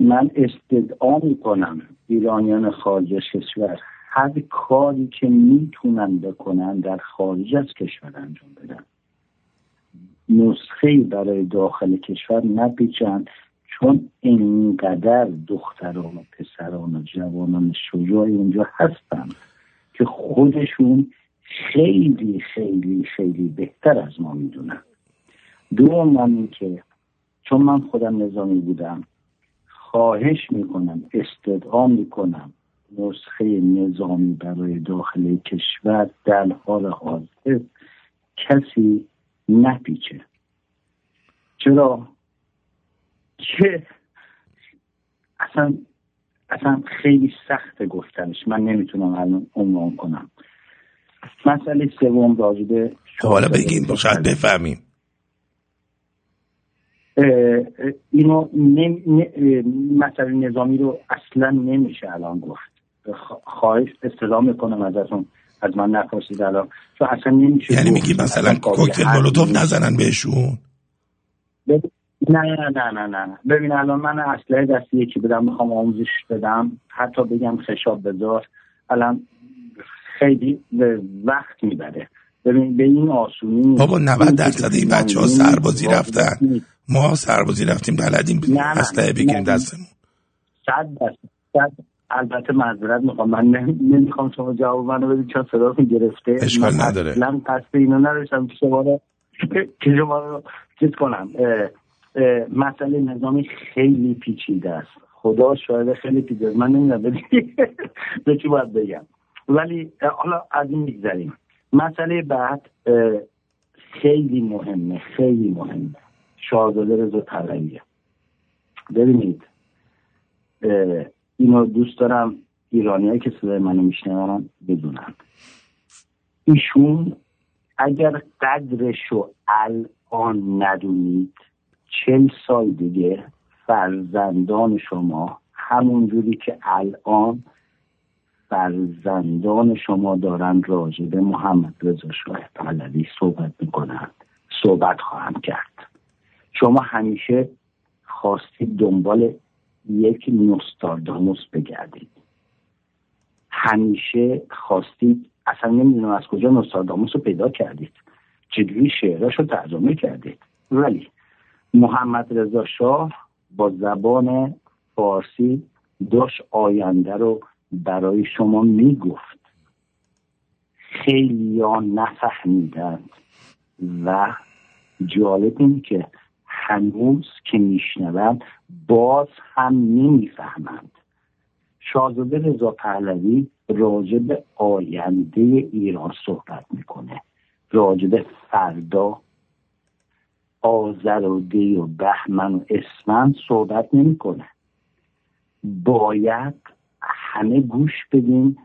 من استدعا می‌کنم ایرانیان خارج کشور. هر کاری که می‌تونن بکنن در خارج از کشور انجام بدن. نسخه برای داخل کشور نپیچن چون اینقدر دختران و پسران و جوانان شجاعی اونجا هستن که خودشون خیلی خیلی خیلی بهتر از ما می‌دونن. دوم من که چون من خودم نظامی بودم خواهش می‌کنم استدعا می‌کنم. نسخه نظامی برای داخل کشور در حال حاضر کسی نپیچه. چرا؟ که اصلا اصلا خیلی سخت گفتنش. من نمی‌تونم الان عنوان کنم. مسئله سوم راجبه خب حالا بگین با شاید بفهمیم. اینو نم... مسئله نظامی رو اصلا نمیشه الان گفت. خواهش اصطلاح می‌کنم ازتون از من نپرسید الان. چون اصلا نمیشه یعنی. میگی مثلا کوکتل مولوتوف. نزنن بهشون؟ بب- نه نه نه نه نه. ببین الان من اسلحه دستی یکی بدم می‌خوام آموزش بدم. حتی بگم خشاب بذار. الان خیلی وقت می‌بره. ببین به این آسونی. بابا 90 این درصد این بچه ها من سربازی رفتن. ما سربازی رفتیم بلدیم اسلحه بگیریم. دستمون. صد درصد صد. البته معذرت می‌خوام. من نمی‌خوام شما جواب منو بدید چون صداتون گرفته. اشکال من نداره. اصلا قصد اینو نداشتم که شما رو که شما رو چیز کنم. مسئله نظامی خیلی پیچیده است. خدا شاید خیلی پیچیده من نمی‌دونم به- چی باید بگم. ولی حالا از این میگذریم. مسئله بعد خیلی مهمه خیلی مهمه. شاهزاده رضا پهلویه ببینید اینو دوست دارم ایرانیایی که صدای منو میشنون بدونن. ایشون اگر قدرشو الان ندونید چل سال دیگه فرزندان شما همونجوری که الان فرزندان شما دارن راجع به محمد رضا شاه پهلوی صحبت می‌کنند. صحبت خواهند کرد. شما همیشه خواستید دنبال یک نوستاداموس بگردید. همیشه خواستید اصلا نمی‌دونم از کجا نوستاداموس رو پیدا کردید. چجوری شعرش رو ترجمه کردید؟ ولی محمد رضا شاه با زبان فارسی داشت آینده رو برای شما می‌گفت. خیلی ها نفهمیدند و جالب اینه که هنوز که میشنوند باز هم نمی‌فهمند. شاهزاده رضا پهلوی راجع به آینده ایران صحبت می‌کنه. راجع به فردا آذر و دی و بهمن و اسفند صحبت نمی‌کنه. باید همه گوش بدیم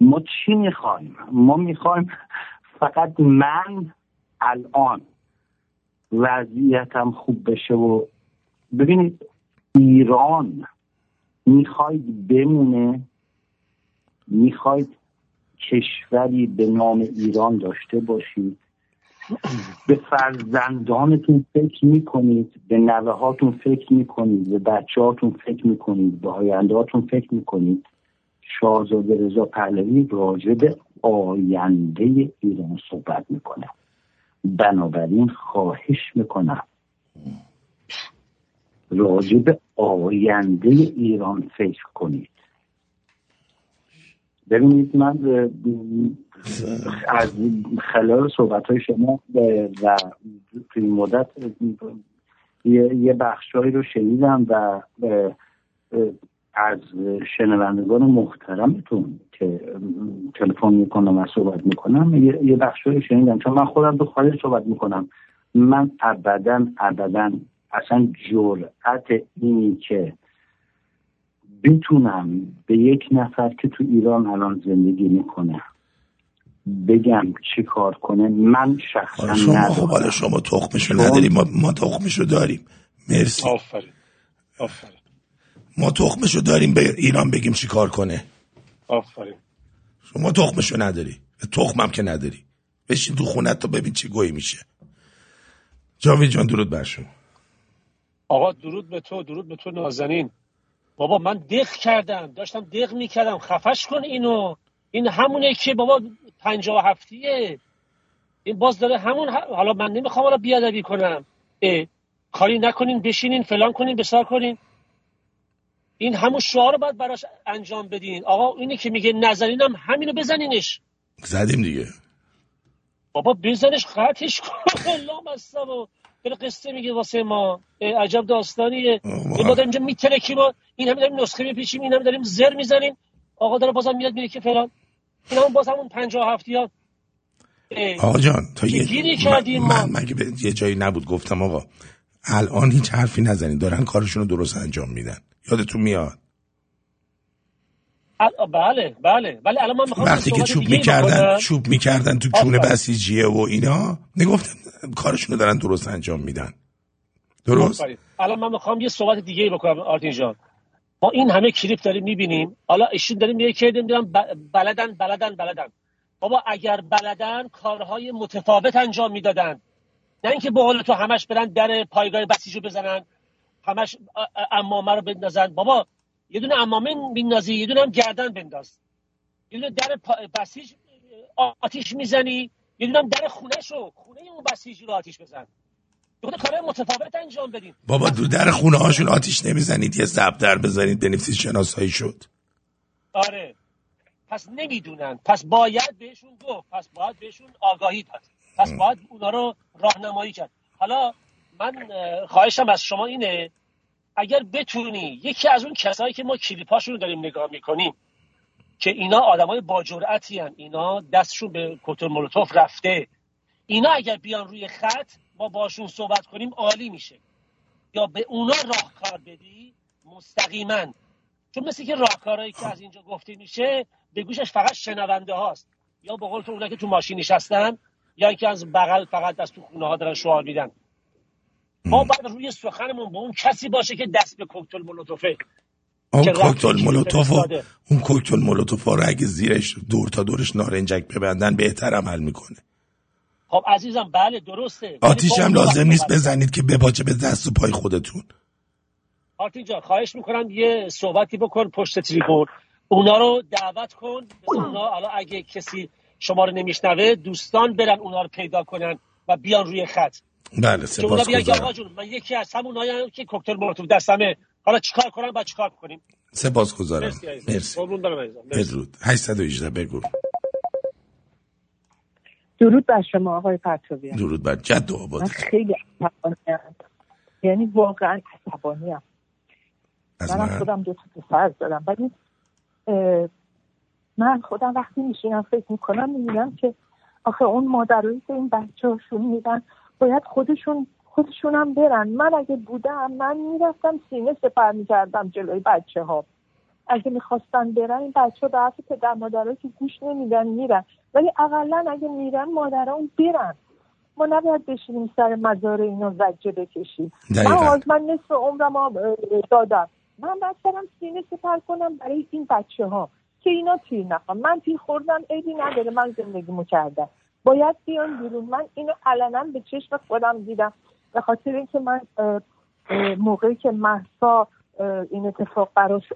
ما چی می‌خوایم؟ ما می‌خوایم فقط من الان وضعیتم خوب بشه و ببینید ایران می‌خواید بمونه می‌خواید کشوری به نام ایران داشته باشید. به فرزندانتون فکر می‌کنید به نوه هاتون فکر می‌کنید به بچه هاتون فکر می‌کنید به آینده فکر می‌کنید. شاهزاده رضا پهلوی راجع به آینده ایران صحبت می‌کنه. بنابراین خواهش می‌کنم. راجع به آینده ایران فکر کنید. ببینید من از خلال صحبت های شما و توی مدت یه, بخشهایی رو شنیدم و از شنوندگان محترمتون که تلفن می‌کنم و صحبت می‌کنم یه, یه بخشهایی شنیدم. چون من خودم تو خارج صحبت می‌کنم. من ابدا ابدا اصلا جرأت اینی که بتونم به یک نفر که تو ایران الان زندگی می‌کنه بگم چی کار کنه من شخصا شما خب ندارم. حالا شما تخمشو نداریم. ما, ما تخمشو داریم. مرسی. آفرین. آفرین. ما تخمشو داریم به ایران بگیم چی کار کنه. آفرین. شما تخمشو نداری. تخمم که نداری. بشین تو خونت تا ببین چی گوی میشه. جاوید جان درود بر شما. آقا درود به تو درود به تو نازنین. بابا من دق کردم. داشتم دق می‌کردم. خفش کن اینو. این همونه که بابا پنجاه و هفتیه. این باز داره همون ه- حالا من نمی‌خوام حالا بیادبی کنم. اه، کاری نکنین بشینین فلان کنین بسار کنین. این همون شعار رو باید براش انجام بدین. آقا اینی که میگه نزنینم همینو بزنینش. زدیم دیگه. بابا بزنش خطش کن. لام هستم و داره قصه میگه واسه ما. عجب داستانیه. ما داریم اینجا میترکیم و این همه داریم نسخه میپیچیم این همه داریم زر می‌زنیم. آقا داره بازم میاد میره که فلان. این همون باز همون پنجاه هفتی ها آقا جان تا یه گیری کردیم ما؟ من مگه به یه جایی نبود گفتم آقا. الان هیچ حرفی نزنید. دارن کارشون رو درست انجام میدن. یادتون میاد؟ بله بله. ولی الان من وقتی که چوب می‌کردن چوب می‌کردن تو چون بسیجیه و اینا نگفتم کارشون رو دارن درست انجام میدن. درست. الان من می‌خوام یه صحبت دیگه بکنم آرتین جان. ما این همه کلیپ داریم می‌بینیم. حالا ایشون داریم میگه که نمی‌دونم بلدن بلدن بلدن. بابا اگر بلدن کارهای متفاوت انجام می‌دادن. نه اینکه به قول تو همش برن در پایگاه بسیجو بزنن همش امامه رو بندازن. بابا یه دونه امامه میندازی یه دونه هم گردن بنداز. یه دونه در بسیج آتیش می‌زنی یه دونم در خونه شو. خونه اون بسیجی رو آتیش بزن. دو کار متفاوت انجام بدین بابا دو در خونه هاشون آتیش نمی‌زنید یه زبدر بزنید بنویسید شناسایی شد. آره. پس نمی‌دونن. پس باید بهشون گفت. پس باید بهشون آگاهی داد. پس باید اونا رو راهنمایی کرد. حالا من اه، خواهشم از شما اینه اگر بتونی یکی از اون کسایی که ما کلیپاشون رو داریم نگاه می‌کنیم که اینا آدمای با جرأتی هن. اینا دستشون به کوتور مولوتوف رفته اینا اگر بیان روی خط ما باشون صحبت کنیم عالی میشه. یا به اونا راهکار بدی مستقیما. چون مثل که راهکارهایی که از اینجا گفته میشه به گوشش فقط شنونده هاست. یا به قول تو اونا که تو ماشین نشستن یا اینکه از بغل فقط از تو خونه ها دارن شعار میدن. ما باید روی سخنمون با اون کسی باشه که دست به کوکتل مولوتوفه. اون که کوکتل مولوتوف. اون کوکتل مولوتوف رو اگه زیرش دور تا دورش نارنجک ببندن بهتر عمل می‌کنه. خب عزیزم بله درسته. آتیش هم لازم نیست. بزنید که بپاچه به دست و پای خودتون. آرتین جان خواهش می‌کنم یه صحبتی بکن پشت تریبون. اونا رو دعوت کن. اونا حالا اگه کسی شما رو نمیشنوه دوستان برن اونا رو پیدا کنن و بیان روی خط. بله که اونا سپاس بیان که آقا گذارم جون من یکی از همون که کوکتل مولوتوف دستمه. حالا چیکار کنم بعد چیکار کنیم؟ سپاس گذارم مرسی. بدرود. 818 بگو. درود بر شما آقای پرتویان. درود بر جد و آباد من خیلی عصبانیم یعنی واقعا عصبانیم از منم من؟ خودم دو تا پسر دارم ولی من خودم وقتی میشینم فکر می‌کنم می‌بینم که آخه اون مادرایی که این بچه هاشون میرن باید خودشون خودشونم برن. من اگه بودم من می‌رفتم سینه سپر می‌کردم جلوی بچه ها اگه می‌خواستن برن این بچه ها به حرف پدر مادرها که گوش نمیدن میرن. ولی اقلا اگه میرن مادرها اون برن. ما نباید بشینیم سر مزار اینا زجه بکشیم. من. آز من نصف عمرم دادم. من باید سینه سپر کنم برای این بچه ها که اینا تیر نخوام. من تیر خوردم عیبی نداره من زندگیمو کردم. باید بیان بیرون. من اینو علنا به چشم خودم دیدم. به خاطر اینکه من موقعی که محسا این اتفاق براش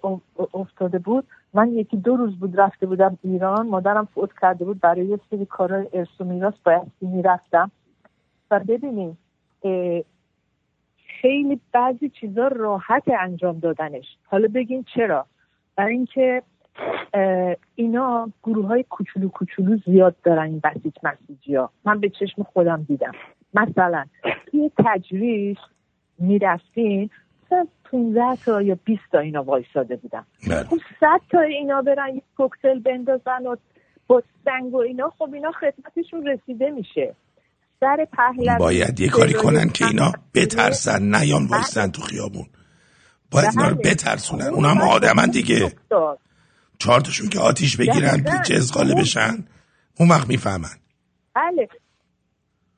افتاده بود من یکی دو روز بود رفته بودم ایران. مادرم فوت کرده بود. برای یه سری کارهای ارث و میراث باید می‌رفتم. و ببینیم خیلی بعضی چیزا راحت انجام دادنش. حالا بگین چرا؟ برای اینکه اینا گروه های کوچولو کوچولو زیاد دارن این بسیج مسیجی ها من به چشم خودم دیدم. مثلا توی تجریش می‌رفتین مثلا 15 تا یا 20 تا اینا وایساده بودن. بله. خب 100 تا اینا برن یک کوکتل بندازن و با سنگ و اینا خب اینا خدمتشون رسیده میشه. سر پهلوی باید یه کاری کنن که اینا بترسن نیان وایسن تو خیابون. باید اینا رو بله. بترسونن. اونا هم آدمن دیگه. افتاد. چهار تاشون که آتیش بگیرن دقیقاً. جزغاله بشن. اون وقت می‌فهمن. بله.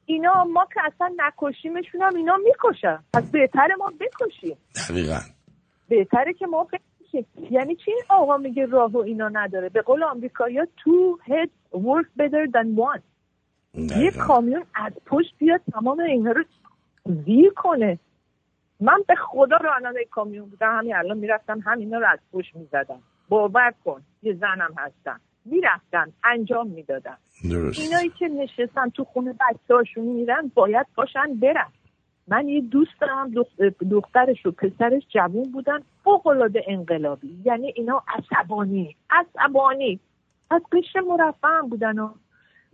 اینا ما که اصلا نکشیمشون هم اینا می‌کشن. پس بهتره ما بکشیم. دقیقا. بهتره که ما بکشیم. یعنی چی این آقا میگه راه و اینا نداره؟ به قول آمریکایی two heads work better than one. یه دقیقاً. کامیون از پشت بیاد تمام اینا رو زیر کنه. من به خدا راننده کامیون بودم. همین الان می‌رفتم همینا رو از پشت می‌زدم. باور کن یه زنم هستم می‌رفتم انجام می‌دادم درست. اینایی که نشستن تو خونه بچه هاشون میرن باید باشن برن. من یه دوست دارم دخ- دخترش و پسرش جوون بودن فوق العاده انقلابی. یعنی اینا عصبانی عصبانی. از قشر مرفع هم بودن ها.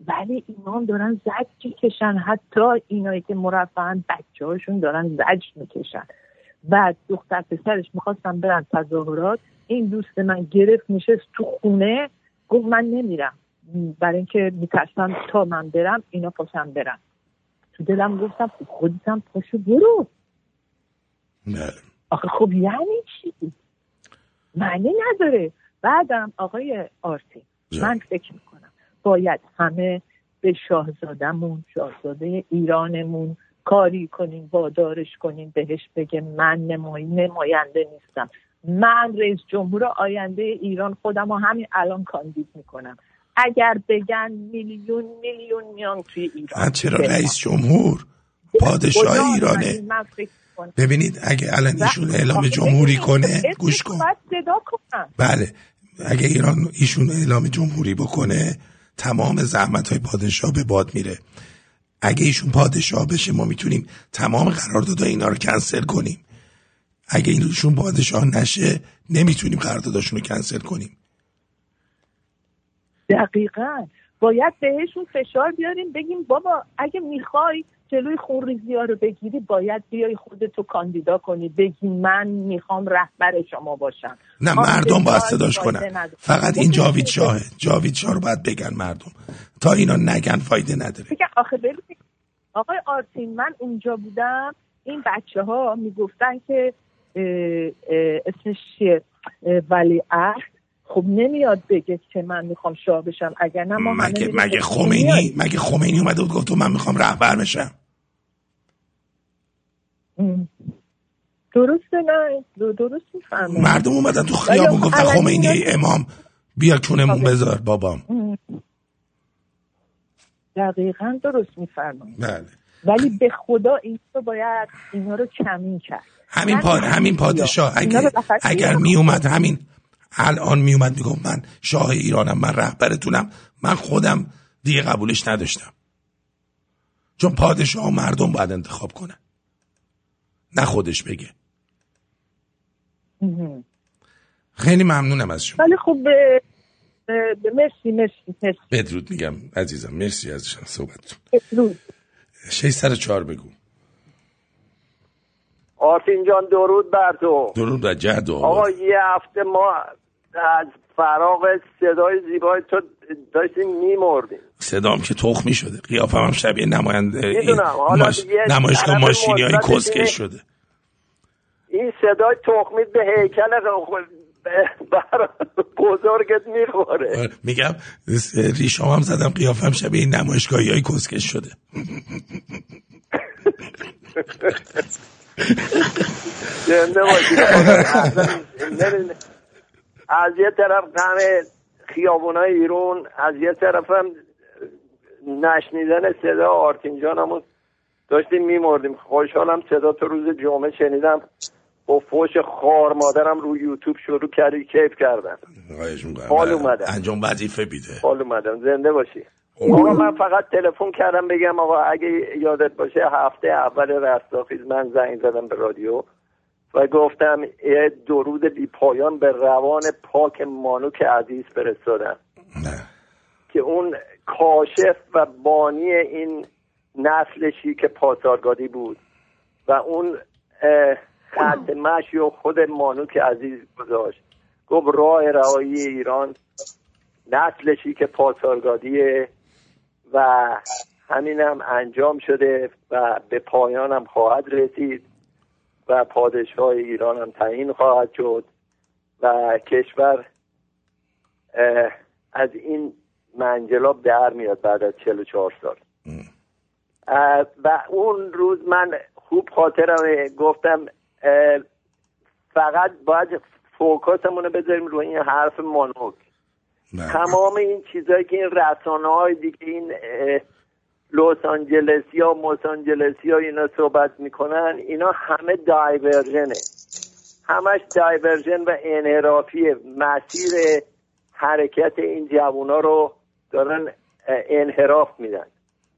ولی اینا دارن زج می‌کشن. حتی اینایی که مرفعن بچه هاشون دارن زج می‌کشن. بعد دختر پسرش می‌خواستن برن تظاهرات این دوست من گرفت نشست تو خونه گفت من نمیرم. برای اینکه میترسم تا من برم اینا پاشم برم تو دلم گفتم خب خودت هم پاشو برو. بله. آخه خب یعنی چی؟ معنی نداره. بعدم آقای آرتی من فکر می‌کنم باید همه به شاهزادهمون شاهزاده ایرانمون کاری کنیم وادارش کنیم بهش بگه من نمای نماینده نیستم. من رئیس جمهور آینده ایران خودم رو همین الان کاندید می‌کنم. اگر بگن میلیون میلیون میان توی ایران. چرا. رئیس جمهور؟ پادشاه ایرانه. ببینید اگه الان ایشون اعلام جمهوری کنه گوش کن. بله. اگه ایران ایشون اعلام جمهوری بکنه تمام زحمت های پادشاه به باد میره. اگه ایشون پادشاه بشه ما می‌تونیم تمام قراردادهای اینا رو کنسل کنیم. اگه ایشون پادشاه نشه نمی‌تونیم قرارداداشون رو کنسل کنیم. دقیقا. باید بهشون فشار بیاریم بگیم بابا اگه می‌خوای جلوی خونریزی ها رو بگیری باید بیای خودتو کاندیدا کنی بگی من می‌خوام رهبر شما باشم. نه مردم باید صداش کنن. فقط این جاوید شاهه. جاوید شاه رو باید بگن مردم. تا اینا نگن فایده نداره. آخه آقای آرتین من اونجا بودم این بچه ها می‌گفتن که اسمش چیه؟ ولی عهد خب نمیاد بگه که من می‌خوام شاه بشم. اگر نه ما مگه مگه خمینی مگه خمینی اومده بود گفت من می‌خوام رهبر بشم؟ درسته نه. درست می‌فهمم مردم اومدن تو خیابون گفتن خمینی امام بیا کونمون بذار بابام. دقیقا درست میفرمایید. بله. ولی به خدا این رو باید اینا رو کمین کرد. همین پاد همین پادشاه. اگر, اگر می اومد همین الان می اومد می‌گفت من شاه ایرانم من رهبرتونم. من خودم دیگه قبولش نداشتم. چون پادشاه و مردم باید انتخاب کنن. نه خودش بگه. خیلی ممنونم از شما. ولی خب مرسی مرسی مرسی. بدرود میگم عزیزم. مرسی از صحبتتون. بدرود. چهار بگو. آرتین جان درود بر تو. درود بر جهد آقا یه هفته ما از فراغ صدای زیبای تو داشتیم میمردیم. صدام که تخمی شده. قیافم هم شبیه نماینده ماش... نمایشگاه ماشینی های کسکش شده. این صدای تخمید به هیکل بر بزرگت می‌خوره. میگم ریشام هم زدم قیافم شبیه این نمایشگاهی های کسکش شده. از یه طرف غم خیابونای ایرون از یه طرف هم نشنیدن صدا. آرتین جانمون داشتیم میمردیم. خوشحالم صدا تو روز جمعه شنیدم. با فوش خار مادرم رو یوتیوب شروع کردی کیف کردن. حال اومدم انجام وظیفه بیده. حال اومدم زنده باشی. آقا من فقط تلفن کردم بگم آقا اگه یادت باشه هفته اول رستاخیز من زنگ زدم به رادیو و گفتم یه درود بی پایان به روان پاک مانوک عزیز فرستادم. که اون کاشف و بانی این نسل شیک پاسارگادی بود و اون خط مشی و خود مانوک عزیز گذاشت. گفت راه رهایی ایران نسل شیک پاسارگادیه و همینم انجام شده و به پایانم خواهد رسید و پادشاه ایران هم تعیین خواهد شد و کشور از این منجلاب در میاد بعد از 44 سال. و اون روز من خوب خاطرم گفتم فقط باید فوکاسمون رو بذاریم روی این حرف مانوک. تمام این چیزهایی که این رسانه های دیگه این لس آنجلسی ها موس آنجلسی ها اینا صحبت می‌کنن اینا همه دایورژنه همش diversion و انحرافی مسیر حرکت این جوونا رو دارن انحراف میدن.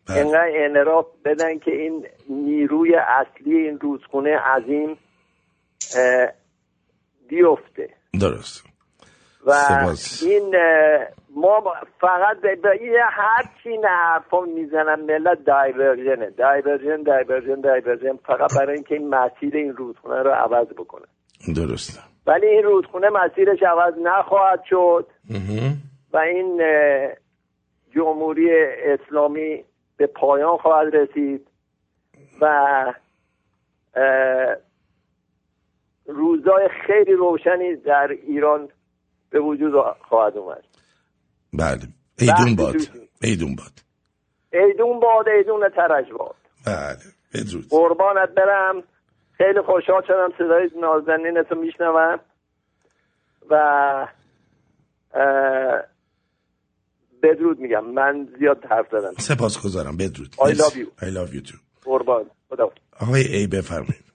اینقدر انحراف بدن که این نیروی اصلی این رودخونه عظیم بیفته. درست. و این ما فقط به یه هر چی حرفا می‌زنن ملت diversion ه diversion diversion diversion فقط برای اینکه این مسیر این رودخونه رو عوض بکنه. درسته ولی این رودخونه مسیرش عوض نخواهد شد. و این جمهوری اسلامی به پایان خواهد رسید. و روزای خیلی روشنی در ایران به وجود خواهد اومد. بله. ایدون باد. ایدون باد. ایدون باد ایدون ترج باد. بله. بدرود. قربانت برم. خیلی خوشحال شدم صدای نازنینتو میشنوم. و بدرود میگم. من زیاد حرف زدم. سپاس گذارم بدرود. I love you. I love you too. قربان. خدا آقای ای بفرمایید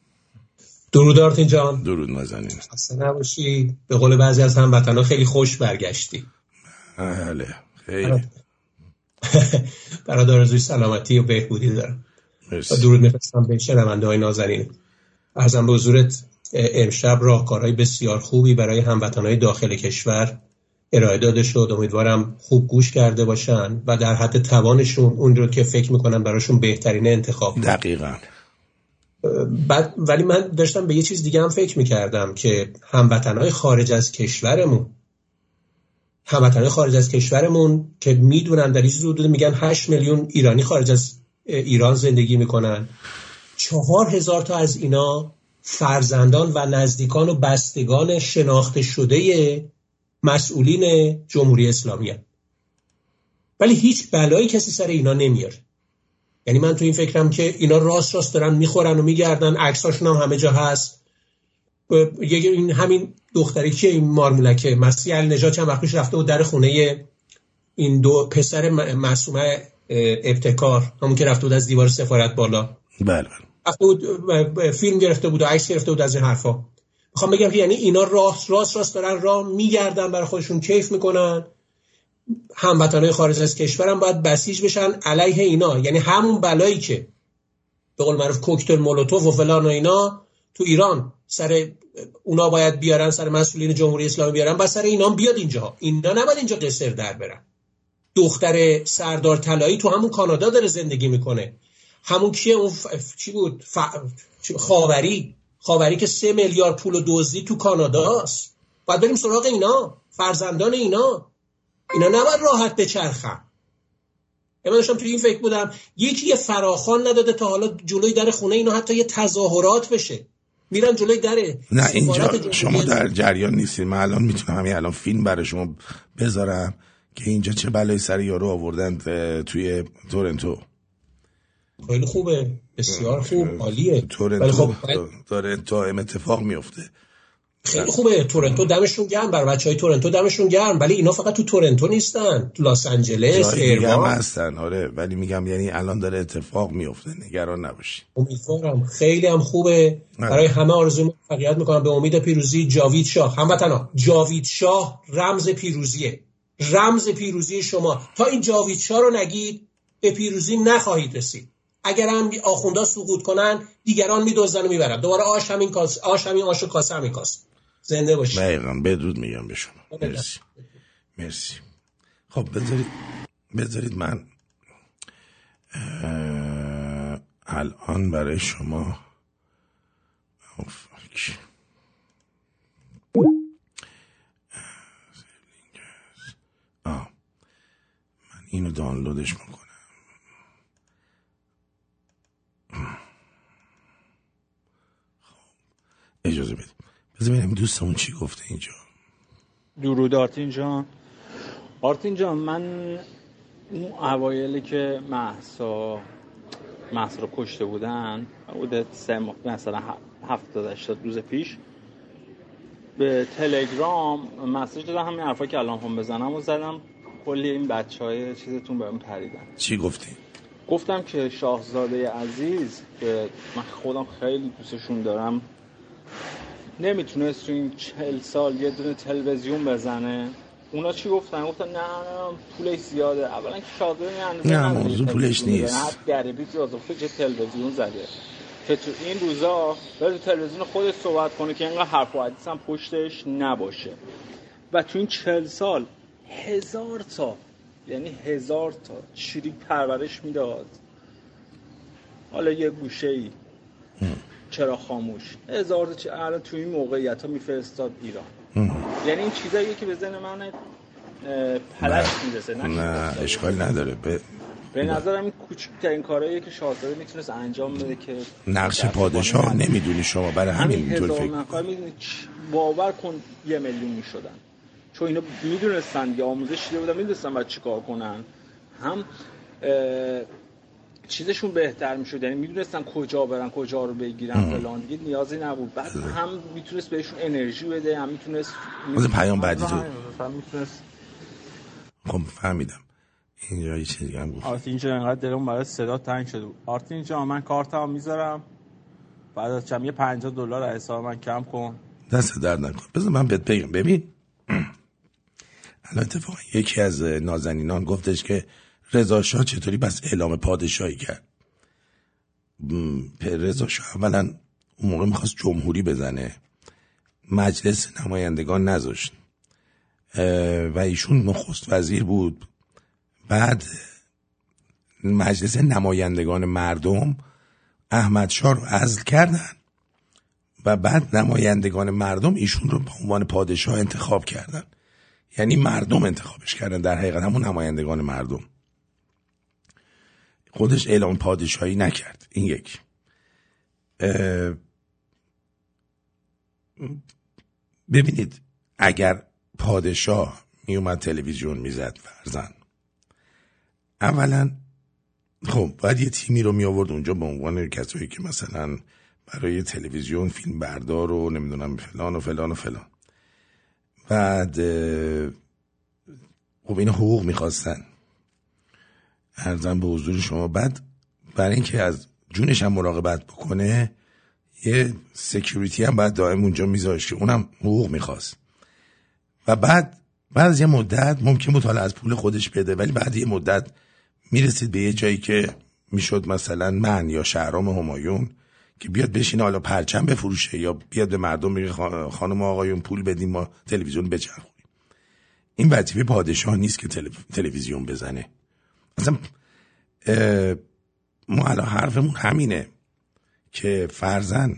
درود آرتین جان. درود نازنین خسته نباشی به قول بعضی از هموطنا خیلی خوش برگشتی. بله خیلی. برادر آرزوی سلامتی و بهبودی دارم. و درود میفرستم به شنونده های نازنین ارزم به حضورت امشب راهکارهای بسیار خوبی برای هموطنهای داخل کشور ارائه داده شد. امیدوارم خوب گوش کرده باشن و در حد توانشون اون رو که فکر می‌کنن براشون بهترین انتخاب. دقیقا. بعد ولی من داشتم به یه چیز دیگه هم فکر می‌کردم که هموطنهای خارج از کشورمون هموطنهای خارج از کشورمون که می‌دونن در این حدود میگن 8 میلیون ایرانی خارج از ایران زندگی می‌کنن چهار هزار تا از اینا فرزندان و نزدیکان و بستگان شناخته شده مسئولین جمهوری اسلامی هن. ولی هیچ بلایی کسی سر اینا نمیاره یعنی من تو این فکرم که اینا راست راست دارن می‌خورن و میگردن عکساشون هم همه جا هست. یه این همین دختری که این مارمولکه مسیح علی نجات چند وقتش رفته بود در خونه این دو پسر معصومه ابتکار همون که رفته بود از دیوار سفارت بالا. بله رفته بود فیلم گرفته بود و عکس گرفته بود از این حرفا. می‌خوام بگم که یعنی اینا راست راست راست دارن راه میگردن برای خودشون کیف می‌کنن. هموطنهای خارج از کشورم باید بسیج بشن علیه اینا. یعنی همون بلایی که به قول معروف کوکتل مولوتوف و فلان و اینا تو ایران سر اونا باید بیارن سر مسئولین جمهوری اسلامی بیارن بس سر اینا بیاد اینجا. اینا نباید اینجا قصر در برن. دختر سردار طلایی تو همون کانادا داره زندگی می‌کنه. همون کیه؟ اون ف... چی بود؟ ف... خاوری. خاوری که سه میلیارد پول و دزدی تو کاناداست باید بریم سراغ اینا فرزندان اینا. اینا نباید راحت بچرخن. من داشتم توی این فکر بودم یکی یه فراخان نداده تا حالا جلوی در خونه اینا حتی یه تظاهرات بشه. میرن جلوی دره نه اینجا شما در جریان نیستید من الان می‌تونم همین الان فیلم برای شما بذارم که اینجا چه بلای سر یارو آوردن توی تورنتو. خیلی خوبه. بسیار خوب عالیه. تورنتو خب داره دائم اتفاق میفته خیلی خوبه. تورنتو دمشون گرم. بر بچه های تورنتو دمشون گرم. ولی اینا فقط تو تورنتو نیستن. تو لاس انجلس ایران هستن. آره. ولی میگم یعنی الان داره اتفاق میفته. نگران نباشی امیدوارم. خیلی هم خوبه. برای همه آرزو موفقیت می‌کنم. به امید پیروزی جاوید شاه. هموطنا جاوید شاه رمز پیروزیه. رمز پیروزی شما. تا این جاوید شاه رو نگید به پیروزی نخواهید رسید. اگر هم آخوندا سقوط کنن دیگران میدوزن و می‌برن. دوباره آش همین کاس آش همین آش و کاسه همین کاس. زنده باشید دقیقا بدرود میگم به شما. مرسی. مرسی. خب بذارید بذارید من الان برای شما آه. من اینو دانلودش می‌کنم. اجازه بدید. بذار ببینم دوستمون چی گفته اینجا. درود آرتین جان. آرتین جان من اون اوایلی که محسا محسا رو کشته بودن بوده سه مثلا هفتاد هشتاد روز پیش به تلگرام مسیج دادم همین حرفا که الان هم بزنم و زدم. کلی این بچه های چیزتون بهم پریدن. چی گفتی؟ گفتم که شاهزاده عزیز که من خودم خیلی دوستشون دارم. نمی‌تونست تو این چهل سال یه دونه تلویزیون بزنه. اونا چی گفتن؟ گفتن نه نه پولش زیاده. اولا که شاهزاده نه موضوع پولش نیست. گریبی تو چه تلویزیون زده. که تو این روزا بره تو تلویزیون خودش صحبت کنه که اینقدر حرف و حدیث هم پشتش نباشه. و تو این چهل سال هزار تا یعنی هزار تا چریک پرورش می‌داد. حالا یه گوشه ای چرا خاموش؟ هزار الان تو این موقعیت ها میفرستاد ایران. یعنی این چیزایی که به ذهن من پلش می‌رسه نه, نه اشکال نداره. به به نظرم این کوچکترین کارهایی که شاهزاده می‌تونست انجام بده که نقش پادشاه نمی‌دونی شما برای همین اینطور فکر نفر باور کن یه میلیون می‌شدن. چون اینا می‌دونستن یا آموزش دیده بودن می‌دونستن باید چیکار کنن. هم چیزشون بهتر می‌شد. یعنی می‌دونستن کجا برن کجا رو بگیرن فلان. دیگه نیازی نبود. بعد هم می‌تونست بهشون انرژی بده هم می‌تونست از پیام بعدی تو می‌تونست خب فهمیدم. اینجا یه چیزی هم گفت. آرتین جان انقدر دلم برای صدا تنگ شده بود. آرتین جان من کارتمو می‌ذارم. بعد از چم یه 50 دلار از حساب من کم کن. دست درد نکن بذار من بهت بگم. ببین الان اتفاقا یکی از نازنینان گفتش که رضا شاه چطوری بس اعلام پادشاهی کرد؟ رضا شاه اولا اون موقع می‌خواست جمهوری بزنه. مجلس نمایندگان نذاشت. و ایشون نخست وزیر بود. بعد مجلس نمایندگان مردم احمد شاه رو عزل کردن و بعد نمایندگان مردم ایشون رو به عنوان پادشاه انتخاب کردن. یعنی مردم انتخابش کردن. در حقیقت همون نمایندگان مردم. خودش اعلام پادشاهی نکرد. این یک. ببینید اگر پادشاه میومد تلویزیون می‌زد فرزن اولا خب باید یه تیمی رو می آورد اونجا به عنوان کسایی که مثلا برای تلویزیون فیلم بردار و نمی‌دونم فلان و فلان و فلان. بعد خب این حقوق می‌خواستن. ارزم به حضور شما بعد برای اینکه از جونش هم مراقبت بکنه یه سکیوریتی هم بعد دائم اونجا میذاشت که اونم حقوق می‌خواست. و بعد بعد از یه مدت ممکن بود حالا از پول خودش بده ولی بعد یه مدت می‌رسید به یه جایی که می‌شد مثلا من یا شهرام همایون که بیاد بشینه حالا پرچم بفروشه یا بیاد به مردم خا- خانم آقایون پول بدین ما تلویزیون بچرخونیم. این وظیفه پادشاه نیست که تلو- تلویزیون بزنه. اصلا ما الان حرفمون همینه که فرزن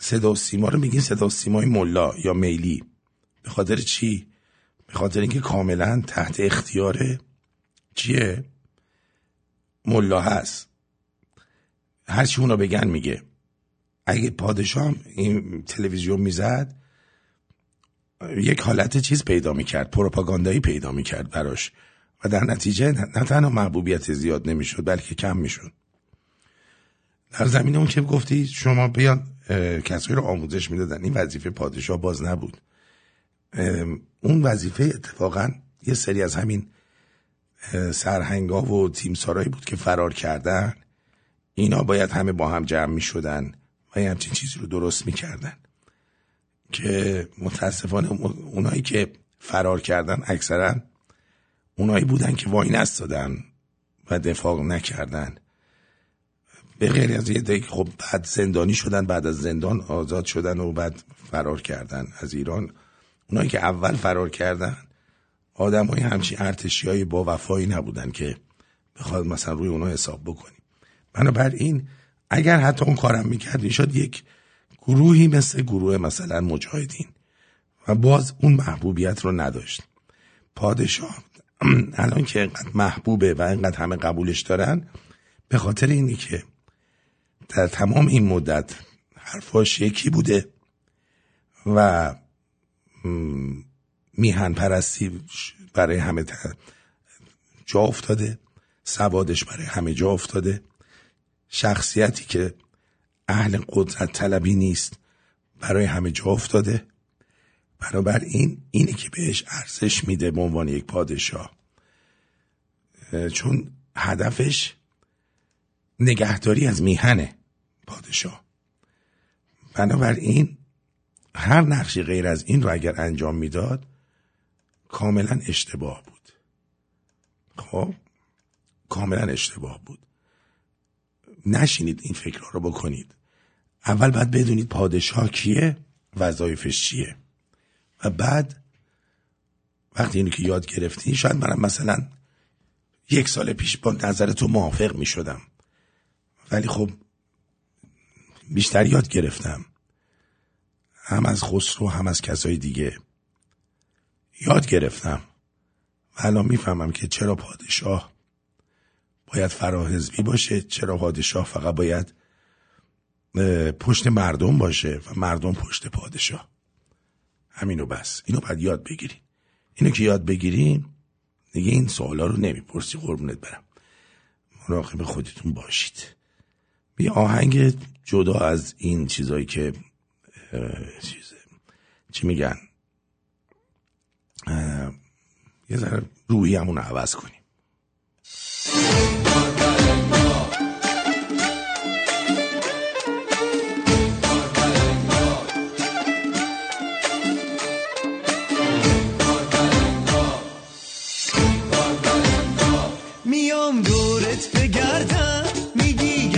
صدا و سیما رو میگین صدا سیمای ملا یا میلی به خاطر چی؟ به خاطر اینکه کاملا تحت اختیار چیه؟ ملا هست هر چی اونا بگن میگه اگه پادشاه این تلویزیون می‌زد یک حالت چیز پیدا می‌کرد پروپاگاندایی پیدا می‌کرد براش و در نتیجه نه نه تنها محبوبیت زیاد نمی‌شد بلکه کم می‌شد. در زمین اون که گفتی شما بیان کسایی رو آموزش می‌دادن. این وظیفه پادشاه باز نبود. اون وظیفه اتفاقا یه سری از همین سرهنگا و تیمسارایی بود که فرار کردن. اینا باید همه با هم جمع می شدن و یه همچین چیزی رو درست می کردن که متاسفانه اون- اونایی که فرار کردن اکثرا اونایی بودن که وای نستادن و دفاع نکردن. به غیر از یه دیگه خب بعد زندانی شدن بعد از زندان آزاد شدن و بعد فرار کردن از ایران. اونایی که اول فرار کردن آدم های همچین ارتشی های با وفایی نبودن که بخواد مثلا روی اونا حساب بکنیم بنابراین اگر حتی اون کارم می‌کرد شد یک گروهی مثل گروه مثلا مجاهدین و باز اون محبوبیت رو نداشت. پادشاه الان که انقدر محبوبه و انقدر همه قبولش دارن به خاطر اینی که در تمام این مدت حرفاش یکی بوده و میهن پرستی برای همه جا افتاده سوادش برای همه جا افتاده. شخصیتی که اهل قدرت طلبی نیست برای همه جا افتاده. بنابراین اینه که بهش ارزش میده به عنوان یک پادشاه. اه، چون هدفش نگهداری از میهنه پادشاه. بنابراین هر نقشی غیر از این رو اگر انجام می‌داد کاملا اشتباه بود. خب کاملا اشتباه بود. نشینید این فکرها رو بکنید. اول باید بدونید پادشاه کیه وظایفش چیه. و بعد وقتی اینو که یاد گرفتی شاید منم مثلا یک سال پیش با نظر تو موافق می شدم ولی خب بیشتر یاد گرفتم. هم از خسرو هم از کسای دیگه یاد گرفتم. و الان می‌فهمم که چرا پادشاه باید فراحزبی باشه چرا پادشاه فقط باید پشت مردم باشه و مردم پشت پادشاه. همینو بس. اینو باید یاد بگیرین اینو که یاد بگیرین دیگه این سوالا رو نمی‌پرسی. قربونت برم. مراقب خودتون باشید. یه آهنگ جدا از این چیزایی که چیزه چی میگن؟ یه ذره روحی همون عوض کنیم.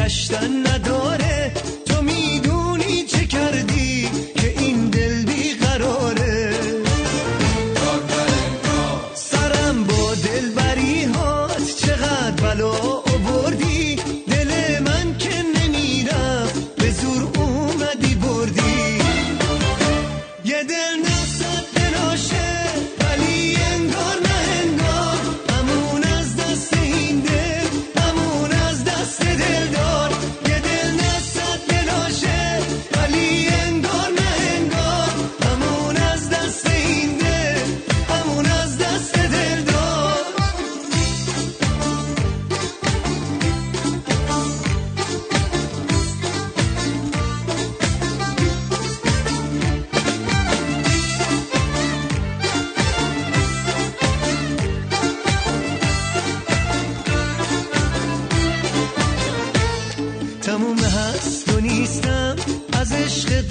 گشتن نداره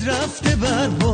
رفته برباد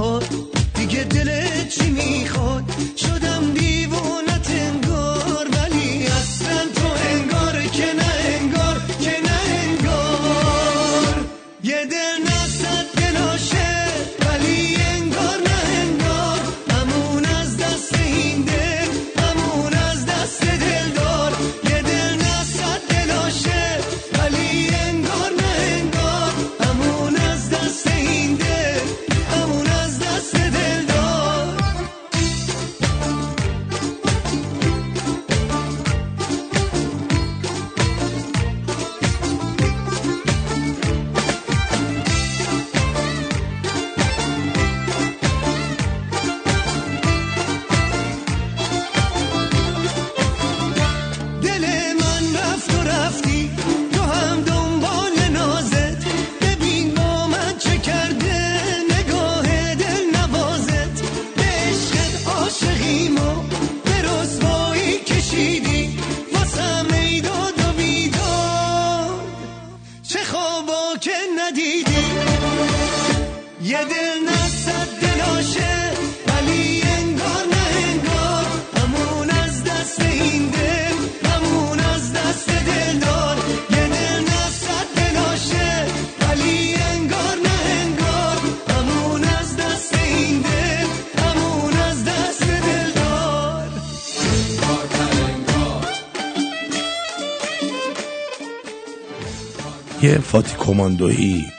کماندویی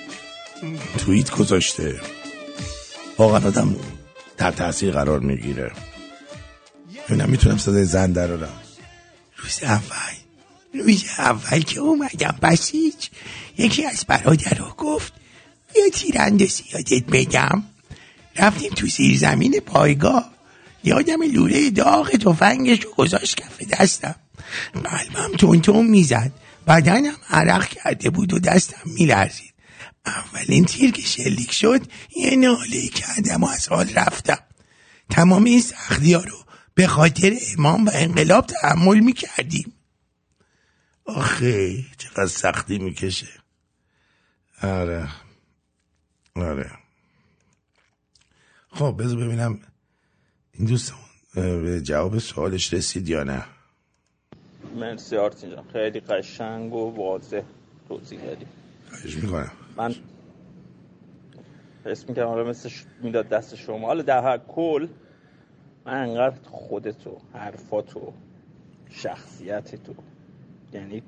توییت گذاشته. واقعا آدم در تاثیر قرار می‌گیره. ببینم می‌تونم صدای زن درارم روز اول روز اول که اومدم بسیج یکی از برادرها گفت یه تیراندازی یادت بگم رفتیم تو زیر زمین پایگاه. یادم لوله داغ تفنگش رو گذاشت کف دستم. قلبم تون تون می‌زد. بدنم عرق کرده بود و دستم میلرزید. اولین تیر که شلیک شد یه ناله کردم و از حال رفتم. تمام این سختی رو به خاطر امام و انقلاب تحمل می‌کردیم. آخه چقدر سختی می‌کشه. آره. آره. خب بذار ببینم این دوستمون به جواب سوالش رسید یا نه؟ مرسی آرتین جان خیلی قشنگ و واضح توضیح دادی. خواهش می‌کنم. من حس می‌کنم حالا مثل ش- می‌داد دست شما. حالا در هر کل من انقدر خودتو حرفاتو شخصیت تو یعنی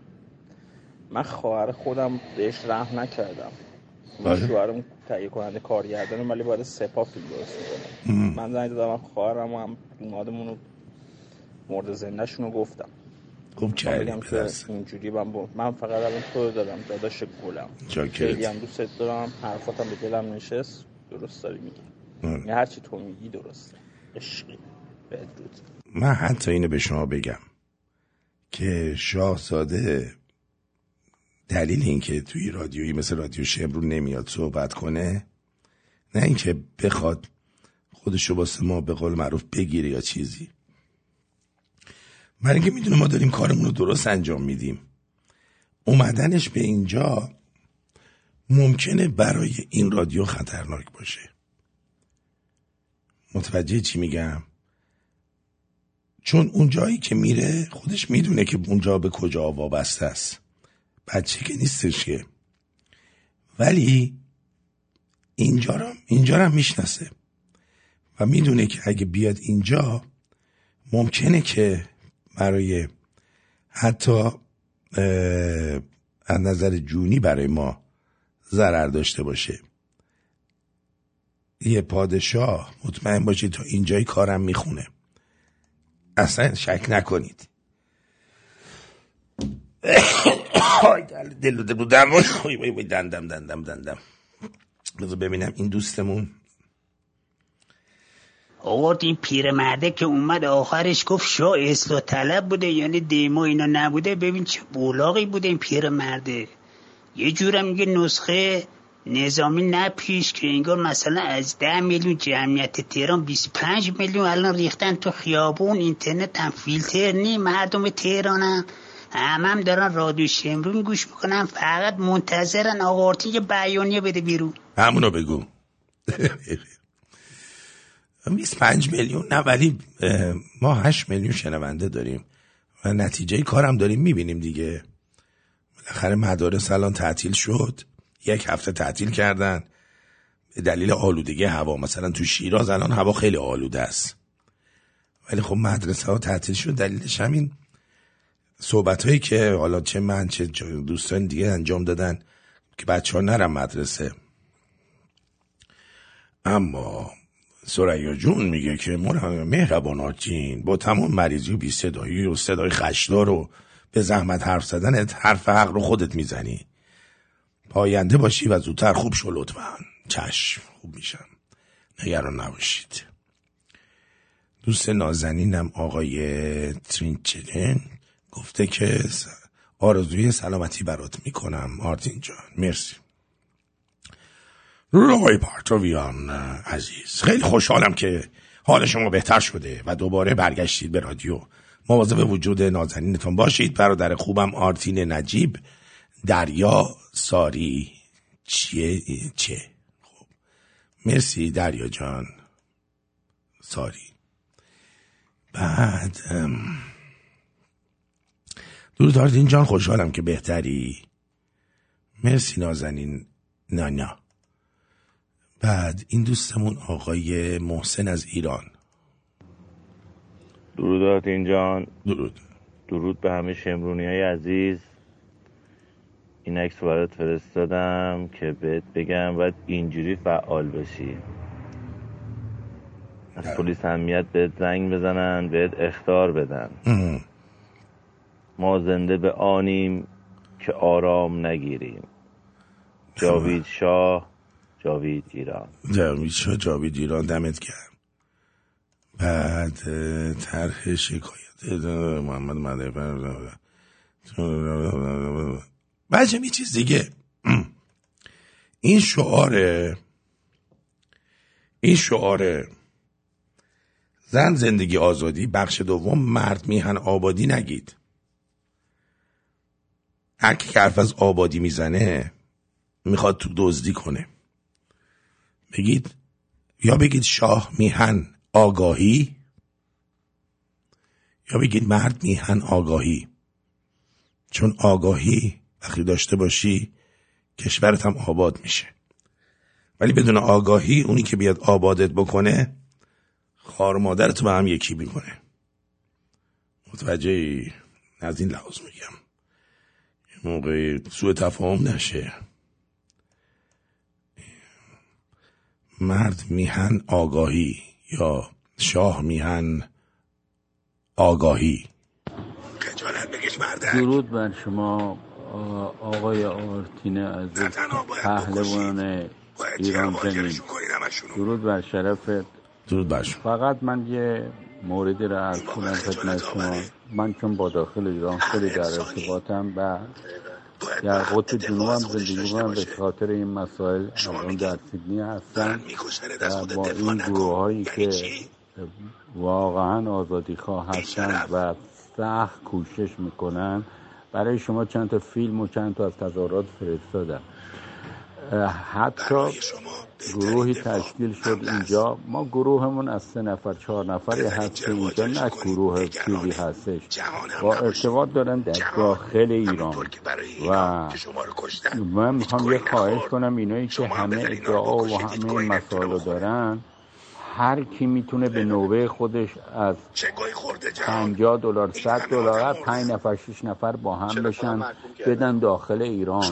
من خواهر خودم بهش رحم نکردم. بله. شوهرم تهیه کننده کارگردانه ولی باید سپا فیلم درست می‌کنه. من زنگ دادم خواهرم و هم دومادمون رو مورد زندهشون رو گفتم. خوب من کردی بگم که پدرس اینجوری من, با... من فقط الان تو دادم داداش گلم. خیلی هم دوست دارم. حرفاتم به دلم نشست. درست داری میگی. آره. یعنی هرچی تو میگی درسته. عشقی. بدرود من حتی اینو به شما بگم که شاهزاده دلیل اینکه توی رادیویی مثل رادیو شمرو نمیاد صحبت کنه نه اینکه بخواد خودشو واسه ما به قول معروف بگیره یا چیزی. برای اینکه می‌دونه ما داریم کارمون رو درست انجام میدیم. اومدنش به اینجا ممکنه برای این رادیو خطرناک باشه. متوجه چی میگم؟ چون اون جایی که میره خودش می‌دونه که اونجا به کجا وابسته است. بچه که نیستش که. ولی اینجا رو اینجا رو می‌شناسه. و می‌دونه که اگه بیاد اینجا ممکنه که برای حتی از نظر جونی برای ما ضرر داشته باشه یه پادشاه مطمئن باشید تا اینجای کارم می‌خونه اصلا شک نکنید دل دل دندم دندم دندم بذار ببینم این دوستمون آورد این پیرمرده که اومد آخرش گفت شاه اصلاح طلب بوده یعنی دیما اینا نبوده. ببین چه بولاقی بوده این پیرمرده. یه جورم میگه نسخه نظامی نپیش که انگار مثلا از ده میلیون جمعیت تهران 25 میلیون الان ریختن تو خیابون. اینترنت هم فیلتر نی مردم تهرانم همم دارن رادیو شمرون گوش می‌کنن. فقط منتظرن آقا آرتین یه بیانیه بده بیرون. همونو بگو. 25 میلیون نه ولی ما 8 میلیون شنونده داریم و نتیجه کارم داریم می‌بینیم دیگه. بالاخره مدارس الان تعطیل شد یک هفته تعطیل کردن. به دلیل آلودگی هوا مثلا تو شیراز الان هوا خیلی آلوده است. ولی خب مدرسه ها تعطیل شد. دلیلش همین صحبت هایی که حالا چه من چه دوستان دیگه انجام دادن که بچه ها نرن مدرسه. اما سریا جون میگه که مرا مهربان آجین با تمام مریضی و بی صدایی و صدای خشدار و به زحمت حرف زدنت حرف حق رو خودت می‌زنی. پاینده باشی و زودتر خوب شو لطفا. چشم خوب میشم. نگران نباشید. دوست نازنینم آقای ترینچلن گفته که آرزوی سلامتی برات می‌کنم آرتین جان. مرسی. رای پارتویان عزیز. خیلی خوشحالم که حال شما بهتر شده و دوباره برگشتید به رادیو. مواظب وجود نازنینتان باشید. برادر خوبم آرتین نجیب. دریا ساری چیه؟ چه؟ خب. مرسی دریا جان. ساری. بعد درود آرتین جان خوشحالم که بهتری. مرسی نازنین. نانا بعد این دوستمون آقای محسن از ایران. درود آرتین جان. درود. درود به همه شمرونی های عزیز. این عکس برات فرستادم که بهت بگم باید اینجوری فعال بشی. از پلیس همیت بهت زنگ بزنن بهت اختار بدن. ما زنده به آنیم که آرام نگیریم. جاوید شاه جاوید ایران. جاوید جاوید ایران دمت گرم. بعد طرح شکایت محمد مدعی بچه یه چیز دیگه. این شعاره این شعاره زن زندگی آزادی بخش دوم مرد میهن آبادی نگید. هر که حرف از آبادی می‌زنه می‌خواد تو دزدی کنه. بگید یا بگید شاه میهن آگاهی یا بگید مرد میهن آگاهی. چون آگاهی وقتی داشته باشی کشورت هم آباد میشه. ولی بدون آگاهی اونی که بیاد آبادت بکنه خار و مادرتو به هم یکی می‌کنه. متوجه از این لحاظ میگم. موقع سوء تفاهم نشه. مرد میهن آگاهی یا شاه میهن آگاهی؟ خجالت بکش مرد درود بر شما آقای آرتین عزیز پهلوان ایران زمین. درود بر شرفت درود بر شما. فقط من یه موردی رو عرض کنم خدمت شما. من چون با داخل ایران خیلی در ارتباطم و در قطب جنوبم زندگی می‌کنم به خاطر این مسائل. الان در سیدنی هستم و با این گروه هایی که واقعا آزادی خواه هستن و سخت کوشش می‌کنن. برای شما چند تا فیلم و چند تا از تظاهرات فرستادم. حتی گروهی تشکیل شد اینجا. ما گروهمون از سه نفر چهار نفری هست که اینجا نه گروه فیلی هستش. با ارتباط دارن در داخل ایران. و من می‌خوام یه خواهش کنم اینایی که همه ادعا و همه مسائل رو دارن. هر کی می‌تونه به نوبه خودش از 50 دلار 100 دلار 5 نفر 6 نفر با هم بشن بدن داخل ایران.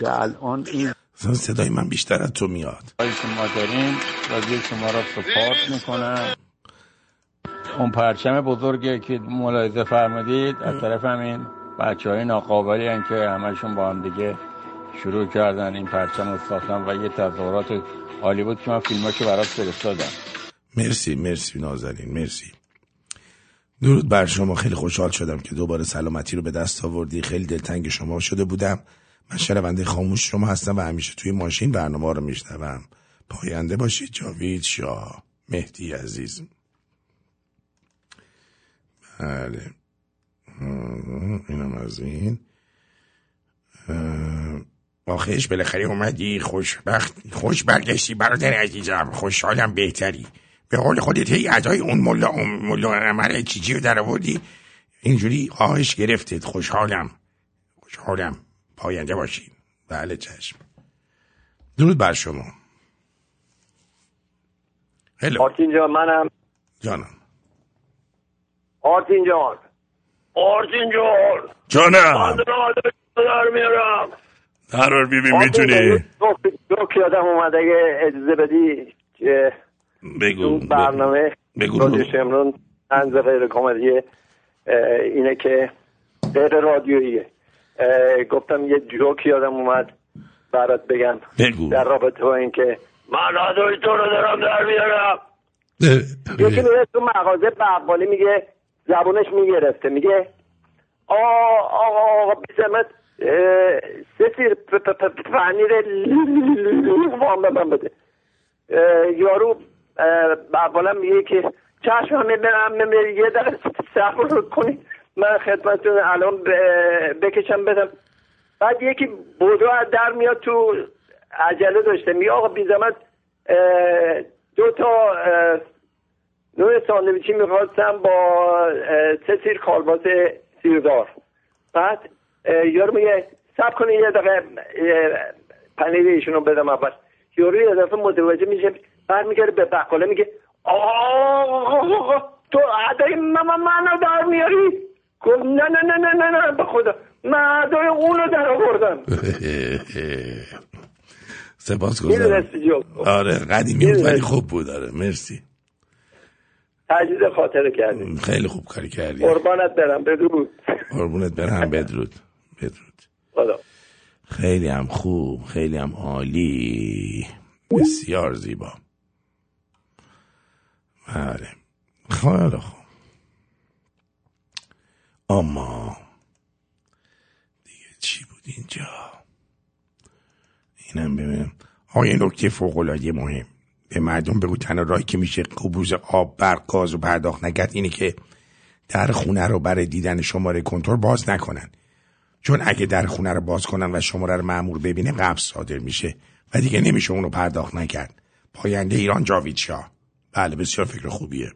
که الان این اصلا صدای من بیشتر از تو میاد. ما داریم رادیو شما را سپورت می‌کنم اون پرچم بزرگی که ملاحظه فرمودید از طرف همین بچه های ناقابلی هن که همشون با هم دیگه شروع کردن این پرچم رو ساختن و یه تظاهرات عالی بود که من فیلماشو برات فرستادم. مرسی مرسی نازنین مرسی. درود بر شما. خیلی خوشحال شدم که دوباره سلامتی رو به دست آوردی. خیلی دلتنگ شما شده بودم. من شنونده خاموش شما هستم و همیشه توی ماشین برنامه رو میشنوم. پاینده باشید جاوید شاه مهدی عزیز. بله. اینم از این. آخش بالاخره اومدی خوشبخت خوش برگشتی برادر عزیزم خوشحالم بهتری. به قول خودت هی ادای اون ملا اون ملا عمر چیچی رو در آوردی. اینجوری آهش گرفتید خوشحالم. خوشحالم. پاینده باشین. بله چشم. درود بر شما. هلو آرتین جان منم. جانم. آرتین جان. آرتین جان. جانم. در میارم. قرار بیبی می‌تونی؟ دو- دو که یادم اومد اگه اجازه بدی؟ که بگو برنامه بگو. رادیو شمرون طنز غیر کمدی اه، اینه که غیر رادیوییه. اه، گفتم یه جوک یادم اومد برات بگم. بگو. در رابطه با اینکه من ادای تو رو دارم در میارم. یکی میره تو مغازه بقالی میگه زبونش می‌گرفته. میگه آقا آقا بیزمت سه تیر پنیر وام به من بده یارو اه، بقالم میگه که چشم همه برم یه دقیقه صبر کنی. من خدمتتون الان بکشم بدم بعد یکی بودو از در میاد تو عجله داشته. میگه آقا بی زحمت اه، دو تا نوع ساندویچی می‌خواستم با سه سیر کالباس سیردار بعد یارو میگه سب کنی یه دقیقه پنیر ایشونو بدم اول. یارو یه دفعه متوجه میشه برمیگرده به بقاله میگه آقا تو عدای من- منو در میاری؟ گفت نه نه نه نه نه نه به خدا. من عدای اونو در آوردم سپاس گذارم. آره قدیمی بود ولی خوب بود آره. مرسی. تجدید خاطره کردی. خیلی خوب کاری کردی. قربانت برم بدرود. قربونت برم بدرود بدرود. خدا. خیلی هم خوب خیلی هم عالی. بسیار زیبا. بله خیلی خوب. اما دیگه چی بود اینجا؟ اینم ببینم. آقا یه نکته فوقلاده مهم؟ به مردم بگو تنها راهی که میشه قبوز آب برق گاز پرداخت نکرد اینه که در خونه رو برای دیدن شماره کنترل باز نکنن. چون اگه در خونه رو باز کنن و شماره رو معمور ببینه قبض صادر میشه و دیگه نمیشه اونو پرداخت نکرد. پاینده ایران جاوید شاه بله بسیار فکر خوبیه.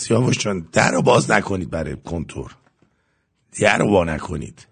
سیاوش جان در رو باز نکنید برای کنتور. در رو وا نکنید.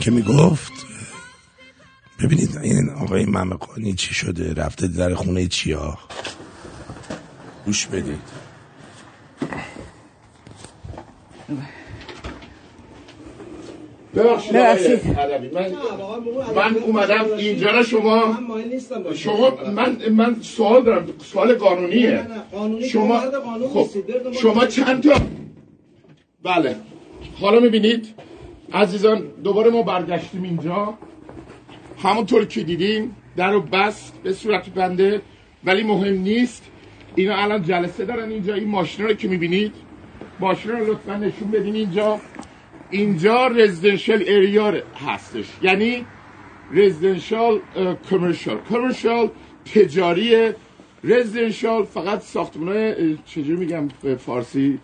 که می‌گفت ببینید این آقای ممقانی چی شده رفته در خونه چیا؟ گوش بدید. ببخشید. من من اومدم اینجا را شما شما من من سوال دارم سوال قانونیه. شما خب شما چند تا بله. حالا می‌بینید؟ عزیزان دوباره ما برگشتیم اینجا. همونطور که دیدیم در رو بست به صورت بنده. ولی مهم نیست اینا الان جلسه دارن اینجا. این ماشین رو که می‌بینید ماشین رو لطفا نشون بدین اینجا. اینجا رزیدنشال اریا هستش. یعنی رزیدنشال کمرشال کمرشال تجاری رزیدنشال فقط ساختمونه چجوری میگم فارسی؟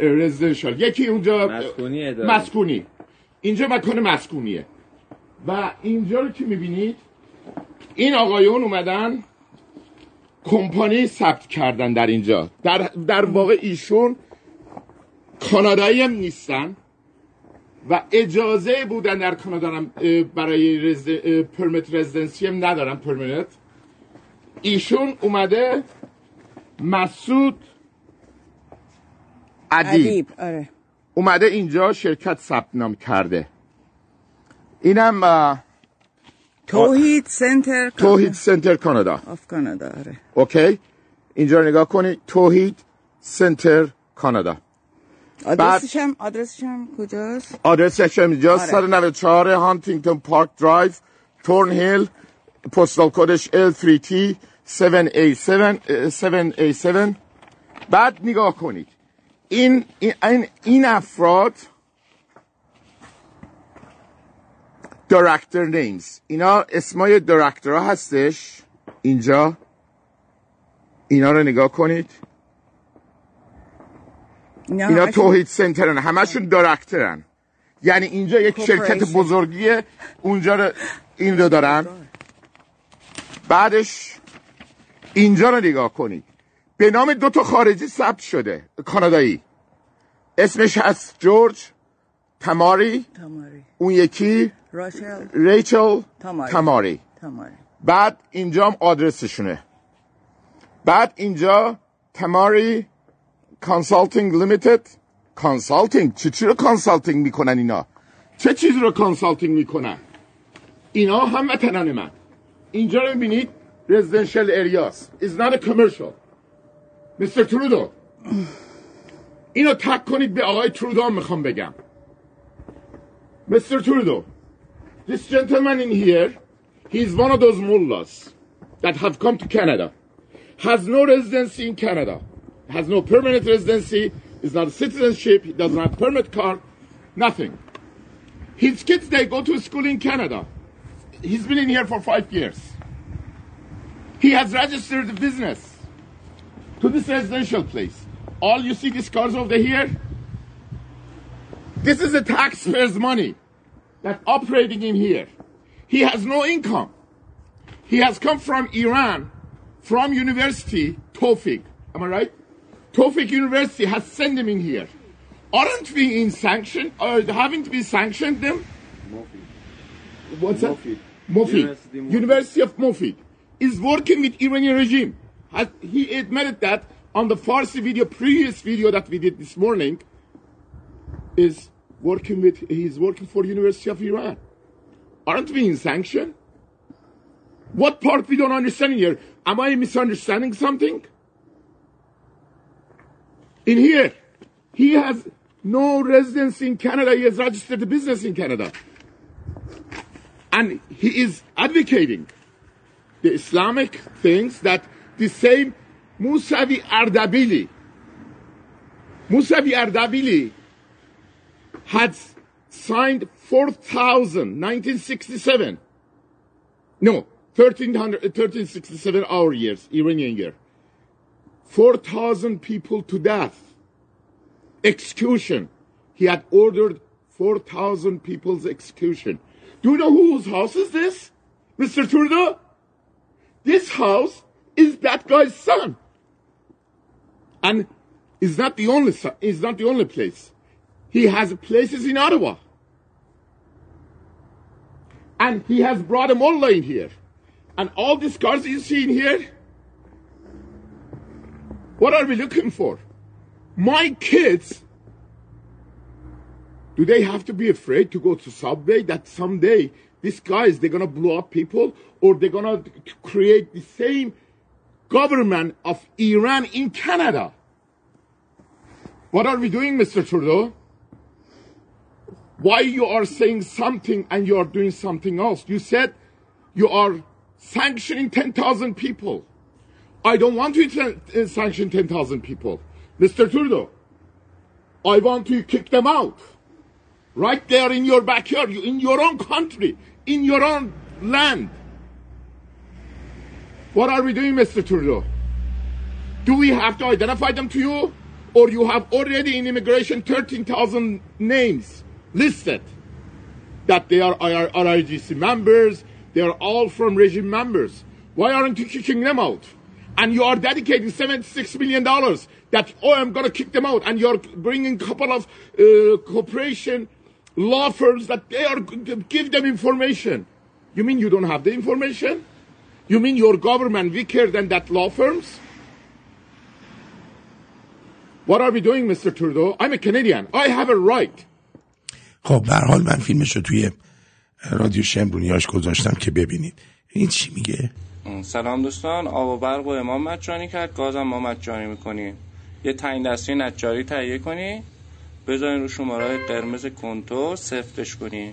رزیدنشال یکی اونجا مسکونی اداره. مسکونی. اینجا مکان مسکونیه. و اینجا رو که می‌بینید این آقایون اومدن کمپانی ثبت کردن در اینجا. در, در واقع ایشون کانادایی هم نیستن و اجازه بودن در کانادا برای رزد... اه، پرمیت رزیدنسی هم ندارن پرمنت ایشون اومده مسعود ادیب ادیب آره. اومده اینجا شرکت ثبت نام کرده. اینم توحید Center توحید Center کانادا. of کانادا آره. okay. اینجا نگاه کنید. توحید Center کانادا. آدرسش هم آدرسش هم کجاست؟ آدرسش هم اینجا آره. 194 Huntington Park Drive تورن هیل پستال کدش L3T 7A7 اه، 7A7 بعد نگاه کنید. این این این, افراد دایرکتور نیمز اینا اسمای دایرکتورها هستش. اینجا. اینا رو نگاه کنید. اینا توحید سنترن. همشون دایرکتورن یعنی اینجا یک شرکت. بزرگیه. اونجا رو این رو دارن. بعدش اینجا رو نگاه کنید. به نام دو تا خارجی ثبت شده. کانادایی. اسمش هست جورج تماری تماری اون یکی راشل. ریچل تماری. تماری تماری بعد اینجا هم آدرسشونه. بعد اینجا تماری consulting limited consulting چه چی رو consulting می‌کنن اینا؟ چه چیز رو consulting می‌کنن؟ اینا هم وطنان من. اینجا رو می‌بینید. residential areas is not a commercial. مستر ترودو اینو تک کنید به آقای ترودو هم میخوام بگم مستر ترودو This gentleman in here, he's one of those mullahs that have come to Canada, has no residency in Canada, has no permanent residency, is not a citizenship, he doesn't have permit card, nothing. His kids, they go to school in Canada. He's been in here for five years. He has registered the business to this residential place. All you see these cars over here, this is the taxpayers' money that operating in here. He has no income. He has come from Iran, from University Tofik. Am I right? Tofik University has sent him in here. Aren't we in sanction or haven't we sanctioned them? What's that? Mofid. University Mofid. University of Mofid is working with Iranian regime. He admitted that on the Farsi video, previous video that we did this morning, is working with, he's working for University of Iran. Aren't we in sanction? What part we don't understand here? Am I misunderstanding something? In here, he has no residence in Canada. He has registered a business in Canada. And he is advocating the Islamic things that the same Musavi Ardabili, Musavi Ardabili had signed 4,000, 1967. No, 1300, 1367 uh, our years, Iranian year. 4,000 people to death. Execution. He had ordered 4,000 people's execution. Do you know whose house is this? Mr. Trudeau? This house is that guy's son. And is not the only son, is not the only place. He has places in Ottawa. And he has brought a mullah in here. And all these cars you see in here, what are we looking for? My kids, do they have to be afraid to go to subway that someday these guys they're gonna blow up people or they're gonna create the same government of Iran in Canada? What are we doing, Mr. Trudeau? Why you are saying something and you are doing something else? You said you are sanctioning 10,000 people. I don't want to uh, sanction 10,000 people. Mr. Trudeau, I want to kick them out. Right there in your backyard, in your own country, in your own land. What are we doing, Mr. Trudeau? Do we have to identify them to you? Or you have already in immigration 13,000 names listed that they are RIGC members, they are all from regime members. Why aren't you kicking them out? And you are dedicating $76 million that, oh, I'm going to kick them out. And you're bringing a couple of uh, corporation law firms that they are give them information. You mean you don't have the information? You mean your government weaker than that law firms? What are we doing, Mr. Trudeau? I'm a Canadian. I have a right. خب به هر حال من فیلمش رو توی رادیو شمرونیاش گذاشتم که ببینید این چی میگه سلام دوستان آب و برق و امام مجانی کرد گازم ما مجانی می‌کنیم یه تعیین دستی نجاری تهیه کنی بذارین رو شماره قرمز کنتور سفتش کنی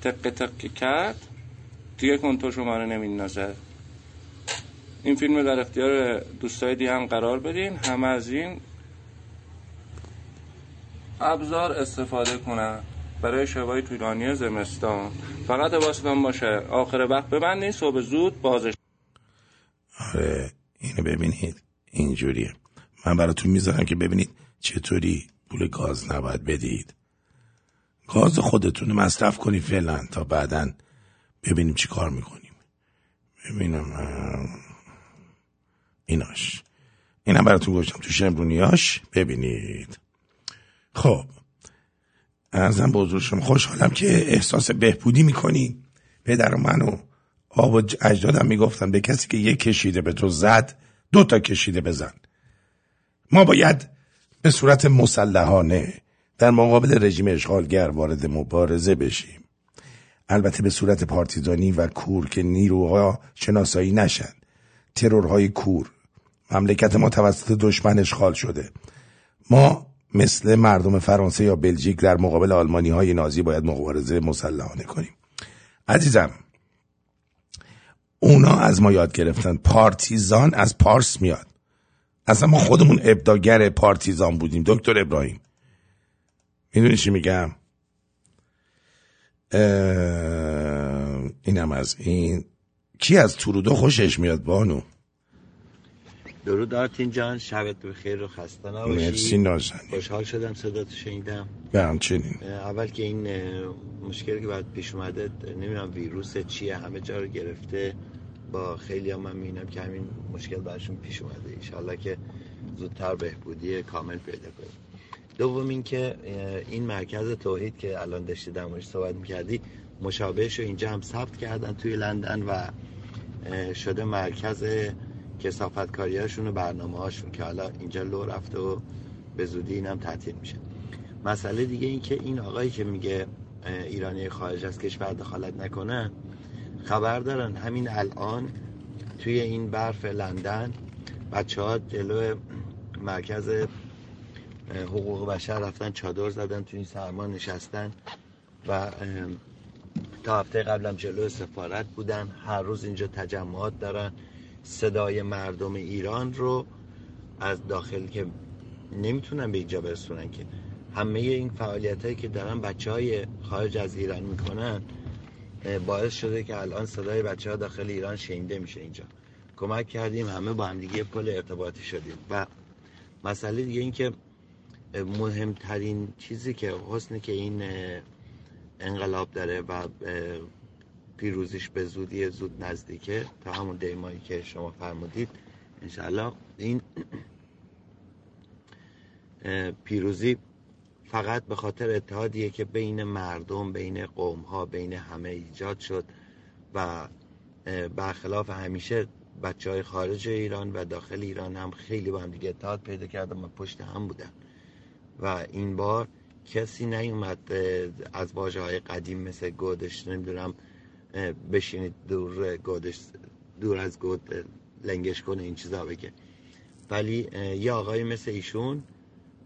تق تق کرد دیگه کنتور شماره نمیندازه این فیلم رو در اختیار دوستای دیگه هم قرار بدین. همه از این ابزار استفاده کنن. برای شبای طولانی زمستان. فقط حواستان باشه. آخر وقت ببندین. صبح زود بازش آره اینو ببینید. اینجوریه. من براتون می‌ذارم که ببینید چطوری پول گاز نباید بدید. گاز خودتون مصرف کنید فعلا تا بعدا ببینیم چی کار می‌کنیم. ببینم ایناش. اینم براتون گذاشتم تو شمرونیاش. ببینید. خب. ارزم بزرگ شما. خوشحالم که احساس بهبودی می‌کنی. پدر و من و آب و اجدادم می‌گفتن به کسی که یک کشیده به تو زد دو تا کشیده بزن ما باید به صورت مسلحانه در مقابل رژیم اشغالگر وارد مبارزه بشیم. البته به صورت پارتیزانی و کور که نیروها شناسایی نشن. ترورهای کور مملکت ما توسط دشمن اشغال شده. ما مثل مردم فرانسه یا بلژیک در مقابل آلمانی های نازی باید مبارزه مسلحانه کنیم. عزیزم اونا از ما یاد گرفتن. پارتیزان از پارس میاد. اصلا ما خودمون ابداگر پارتیزان بودیم. دکتر ابراهیم. می‌دونی چی میگم؟ اینم از این. کی از تورودو خوشش میاد بانو؟ درود آرتین جان شبت بخیر و خسته نباشی. مرسی نازنین. خوشحال شدم صداتو شنیدم. به همچنین. اول که این مشکلی که باید پیش اومده نمی‌دونم ویروس چیه همه جا رو گرفته. با خیلی هم من می‌بینم که همین مشکل برشون پیش اومده. ایشالله که زودتر بهبودی کامل پیدا کنیم. دوم اینکه اه، این مرکز توحید که الان داشتی در موردش صحبت می‌کردی مشابهش رو اینجا هم ثبت کردن توی لندن و شده مرکز کسافت کاریاشون و برنامه هاشون که حالا اینجا لو رفته و به زودی این هم تعطیل میشه. مسئله دیگه این که این آقایی که میگه ایرانی خارج از کشور دخالت نکنه خبر دارن همین الان توی این برف لندن بچه ها جلو مرکز حقوق بشر رفتن چادر زدن توی این سرما نشستن و تا هفته قبلم جلو سفارت بودن. هر روز اینجا تجمعات دارن. صدای مردم ایران رو از داخل که نمی‌تونن به اینجا برسونن که همه این فعالیت هایی که دارن بچه های خارج از ایران می‌کنن باعث شده که الان صدای بچه ها داخل ایران شنیده میشه اینجا. کمک کردیم همه با هم دیگه پل ارتباطی شدیم. و مسئله دیگه این که مهمترین چیزی که حسنی که این انقلاب داره و پیروزیش به زودی زود نزدیکه تا همون دیمایی که شما فرمودید. انشالله این پیروزی فقط به خاطر اتحادیه که بین مردم بین قوم ها بین همه ایجاد شد و برخلاف همیشه بچه های خارج ایران و داخل ایران هم خیلی با هم دیگه اتحاد پیدا کردن و پشت هم بودن. و این بار کسی نیومد از واژه های قدیم مثل گودش نمی‌دونم بشینید دور گودش دور از گود لنگش کنه این چیزا بگه. ولی یه آقایی مثل ایشون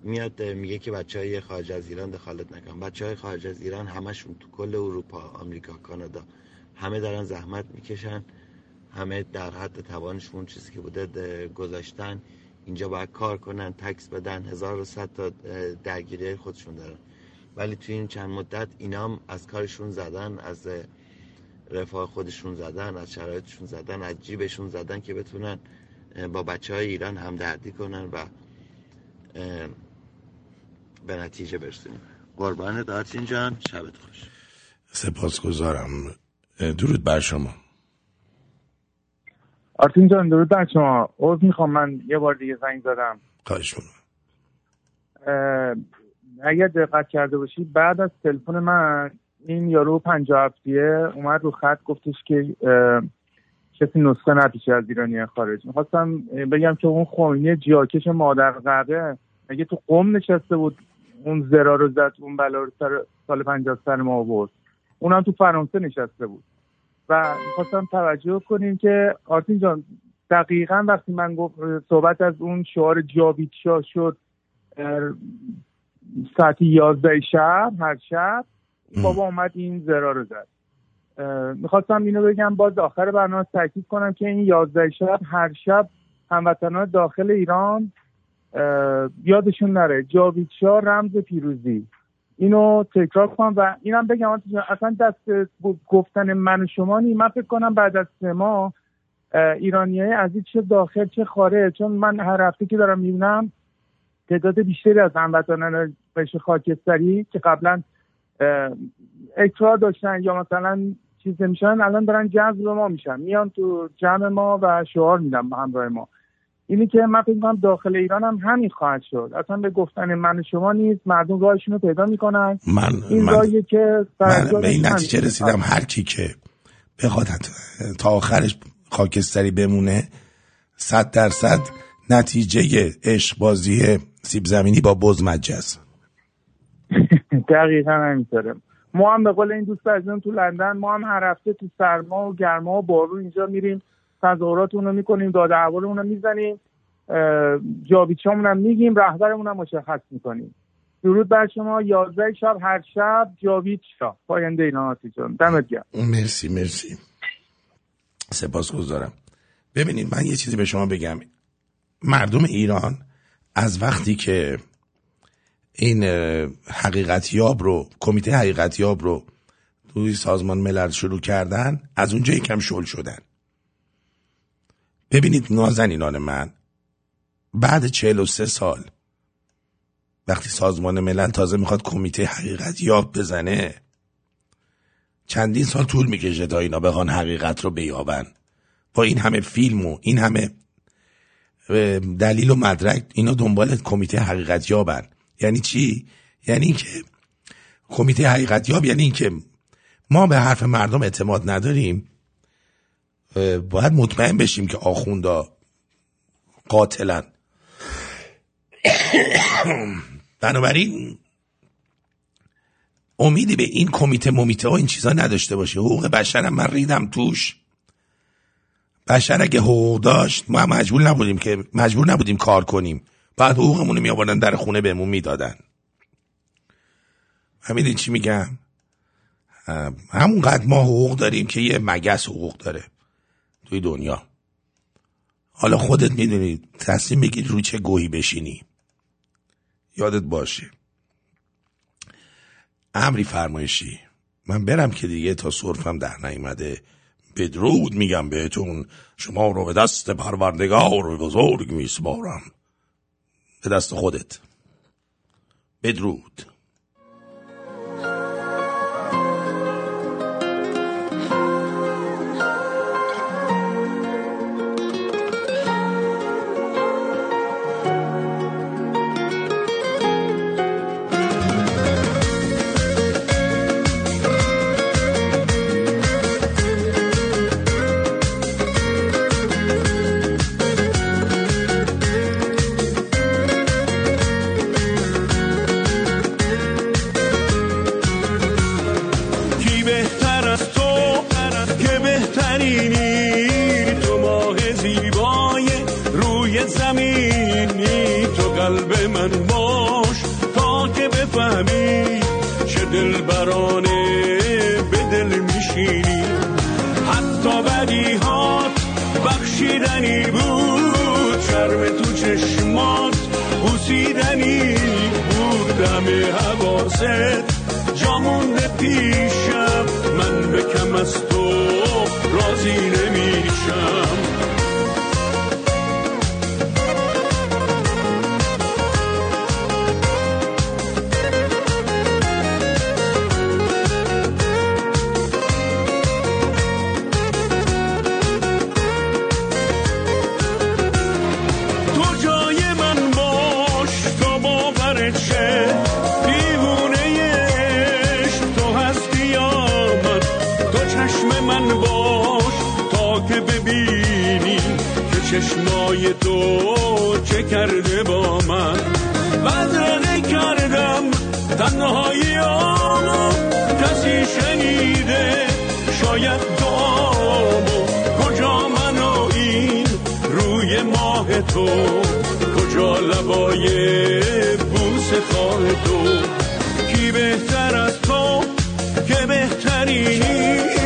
میاد میگه که بچه های خارج از ایران دخالت نکن بچه های خارج از ایران همشون تو کل اروپا آمریکا کانادا همه دارن زحمت می‌کشن. همه در حد توانشون چیزی که بوده ده- گذاشتن. اینجا باید کار کنن تکس بدن هزار و تا درگیری خودشون دارن. ولی توی این چند مدت اینا هم از کارشون زدن از رفاه خودشون زدن از شرایطشون زدن از جیبشون زدن که بتونن با بچه های ایران همدردی کنن و به نتیجه برسونیم. قربان دارتین جان شبت خوش. سپاسگزارم. درود بر شما. آرتین جان درود بر شما. عذر می‌خوام من یه بار دیگه زنگ زدم. خواهش اگر دقت کرده باشی بعد از تلفن من این یارو پنجاه هفتیه اومد رو خط گفتش که کسی نسخه نپیشه از ایرانی خارج. می‌خواستم بگم که اون خوینی جاکش مادر قبه اگه تو قم نشسته بود اون زرا رو زد اون بلا رو سر سال پنجاه سر ما آورد؟ اونم تو فرانسه نشسته بود. و می‌خواستم توجه کنیم که آرتین جان دقیقا وقتی من گفت صحبت از اون شعار جاوید شاه شد ساعت یازده شب هر شب بابا اومد این زرا رو زد. می‌خواستم اینو بگم باز آخر برنامه تاکید کنم که این یازده شب هر شب هموطنان داخل ایران یادشون نره. جاوید شاه رمز پیروزی. اینو تکرار کنم و اینم بگم اصلا دست گفتن من و شما نی. من فکر کنم بعد از سه ماه ایرانی های عزیز چه داخل چه خارج. چون من هر هفته که دارم می‌بینم تعداد بیشتری از هموطنان قشر خاکستری که قبلا اکرار داشتن یا مثلا چیز میشن الان دارن جذب ما میشن. میان تو جمع ما و شعار میدن به همراه ما. اینی که من فکر می‌کنم داخل ایران هم همین خواهد شد. اصلا به گفتن من و شما نیست مردم راهشون رو پیدا می‌کنن. من این من, راهیه که من به این. نتیجه رسیدم هر کی که بخواد تا آخرش خاکستری بمونه صد درصد نتیجه عشق بازی سیب زمینی با بز مجز دقیقا همینطوره. ما هم به قول این دوست عزیزم تو لندن ما هم هر هفته تو سرما و گرما و بارون اینجا میریم تظاهراتمون رو می‌کنیم داد احوالمون رو می‌زنیم جابیچامون هم میگیم رهبرمون هم مشخص می‌کنیم. درود بر شما یازده شب هر شب جاوید شاه. پاینده اینا جان. دمت گرم. مرسی مرسی. سپاس گذارم ببینید من یه چیزی به شما بگم. مردم ایران از وقتی که این حقیقتیاب رو کمیته حقیقتیاب رو توی سازمان ملل شروع کردن از اونجا یکم شل شدن. ببینید نازنینان من بعد 43 سال وقتی سازمان ملل تازه می‌خواد کمیته حقیقتیاب بزنه چندین سال طول می‌کشه تا اینا بخوان حقیقت رو بیابن. با این همه فیلم و این همه دلیل و مدرک اینا دنبال کمیته حقیقت یابن یعنی چی؟ یعنی اینکه کمیته حقیقت یاب یعنی اینکه ما به حرف مردم اعتماد نداریم. باید مطمئن بشیم که آخوندا قاتلن. بنابراین امیدی به این کمیته ممیته ها این چیزا نداشته باشه. حقوق بشر هم من ریدم توش. بشر اگه حقوق داشت ما مجبور نبودیم که مجبور نبودیم کار کنیم. بعد حقوقمون رو میآوردن در خونه بهمون می‌دادن. همین چی میگم؟ همونقدر ما حقوق داریم که یه مگس حقوق داره توی دنیا. حالا خودت می‌دونی تصمیم بگیری روی چه گوهی بشینی. یادت باشه. امری فرمایشی. من برم که دیگه تا صرفم در نیامده. بدرود میگم بهتون. شما رو به دست پروردگار بزرگ میسپارم. به دست خودت. بدرود. زیبای روی زمینی تو قلب من باش تا که بفهمی چه دل برانه به دل میشینی. حتی بدیهات بخشیدنی بود چرم تو چشمات بوسیدنی بود. دم حواست جامونده پیشم من بکم از تو راضی نمیشم. چشمای تو چه کرده با من؟ بدرقه کردم تنهایی آمو کسی شنیده شاید دعامو کجا من و این روی ماه تو؟ کجا لبای بوس خواه تو؟ کی بهتر از تو که بهترینی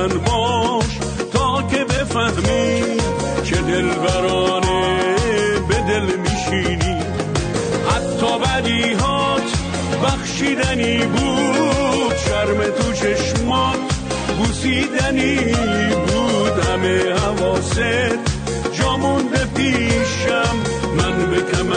من باش تا که بفهمی که دلبرانه به دل میشینی. حتی بدیهات بخشیدنی بود شرم تو چشمات بوسیدنی بود. همه حواست جامونده پیشم من به کم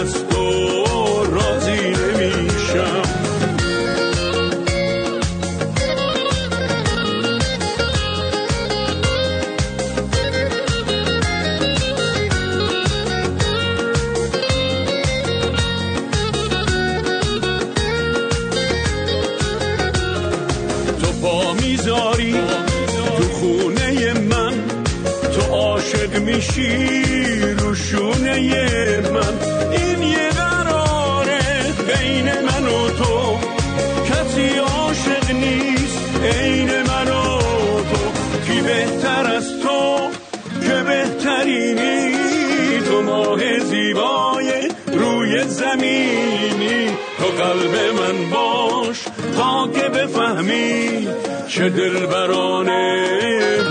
چه دلبرانه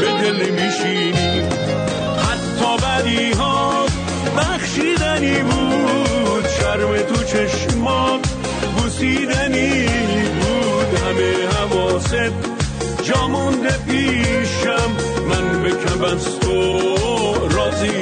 به دل میشینی. حتی بدی ها بخشیدنی بود شرم تو چشمات بوسیدنی بود. همه حواست جامونده پیشم من به از تو راضی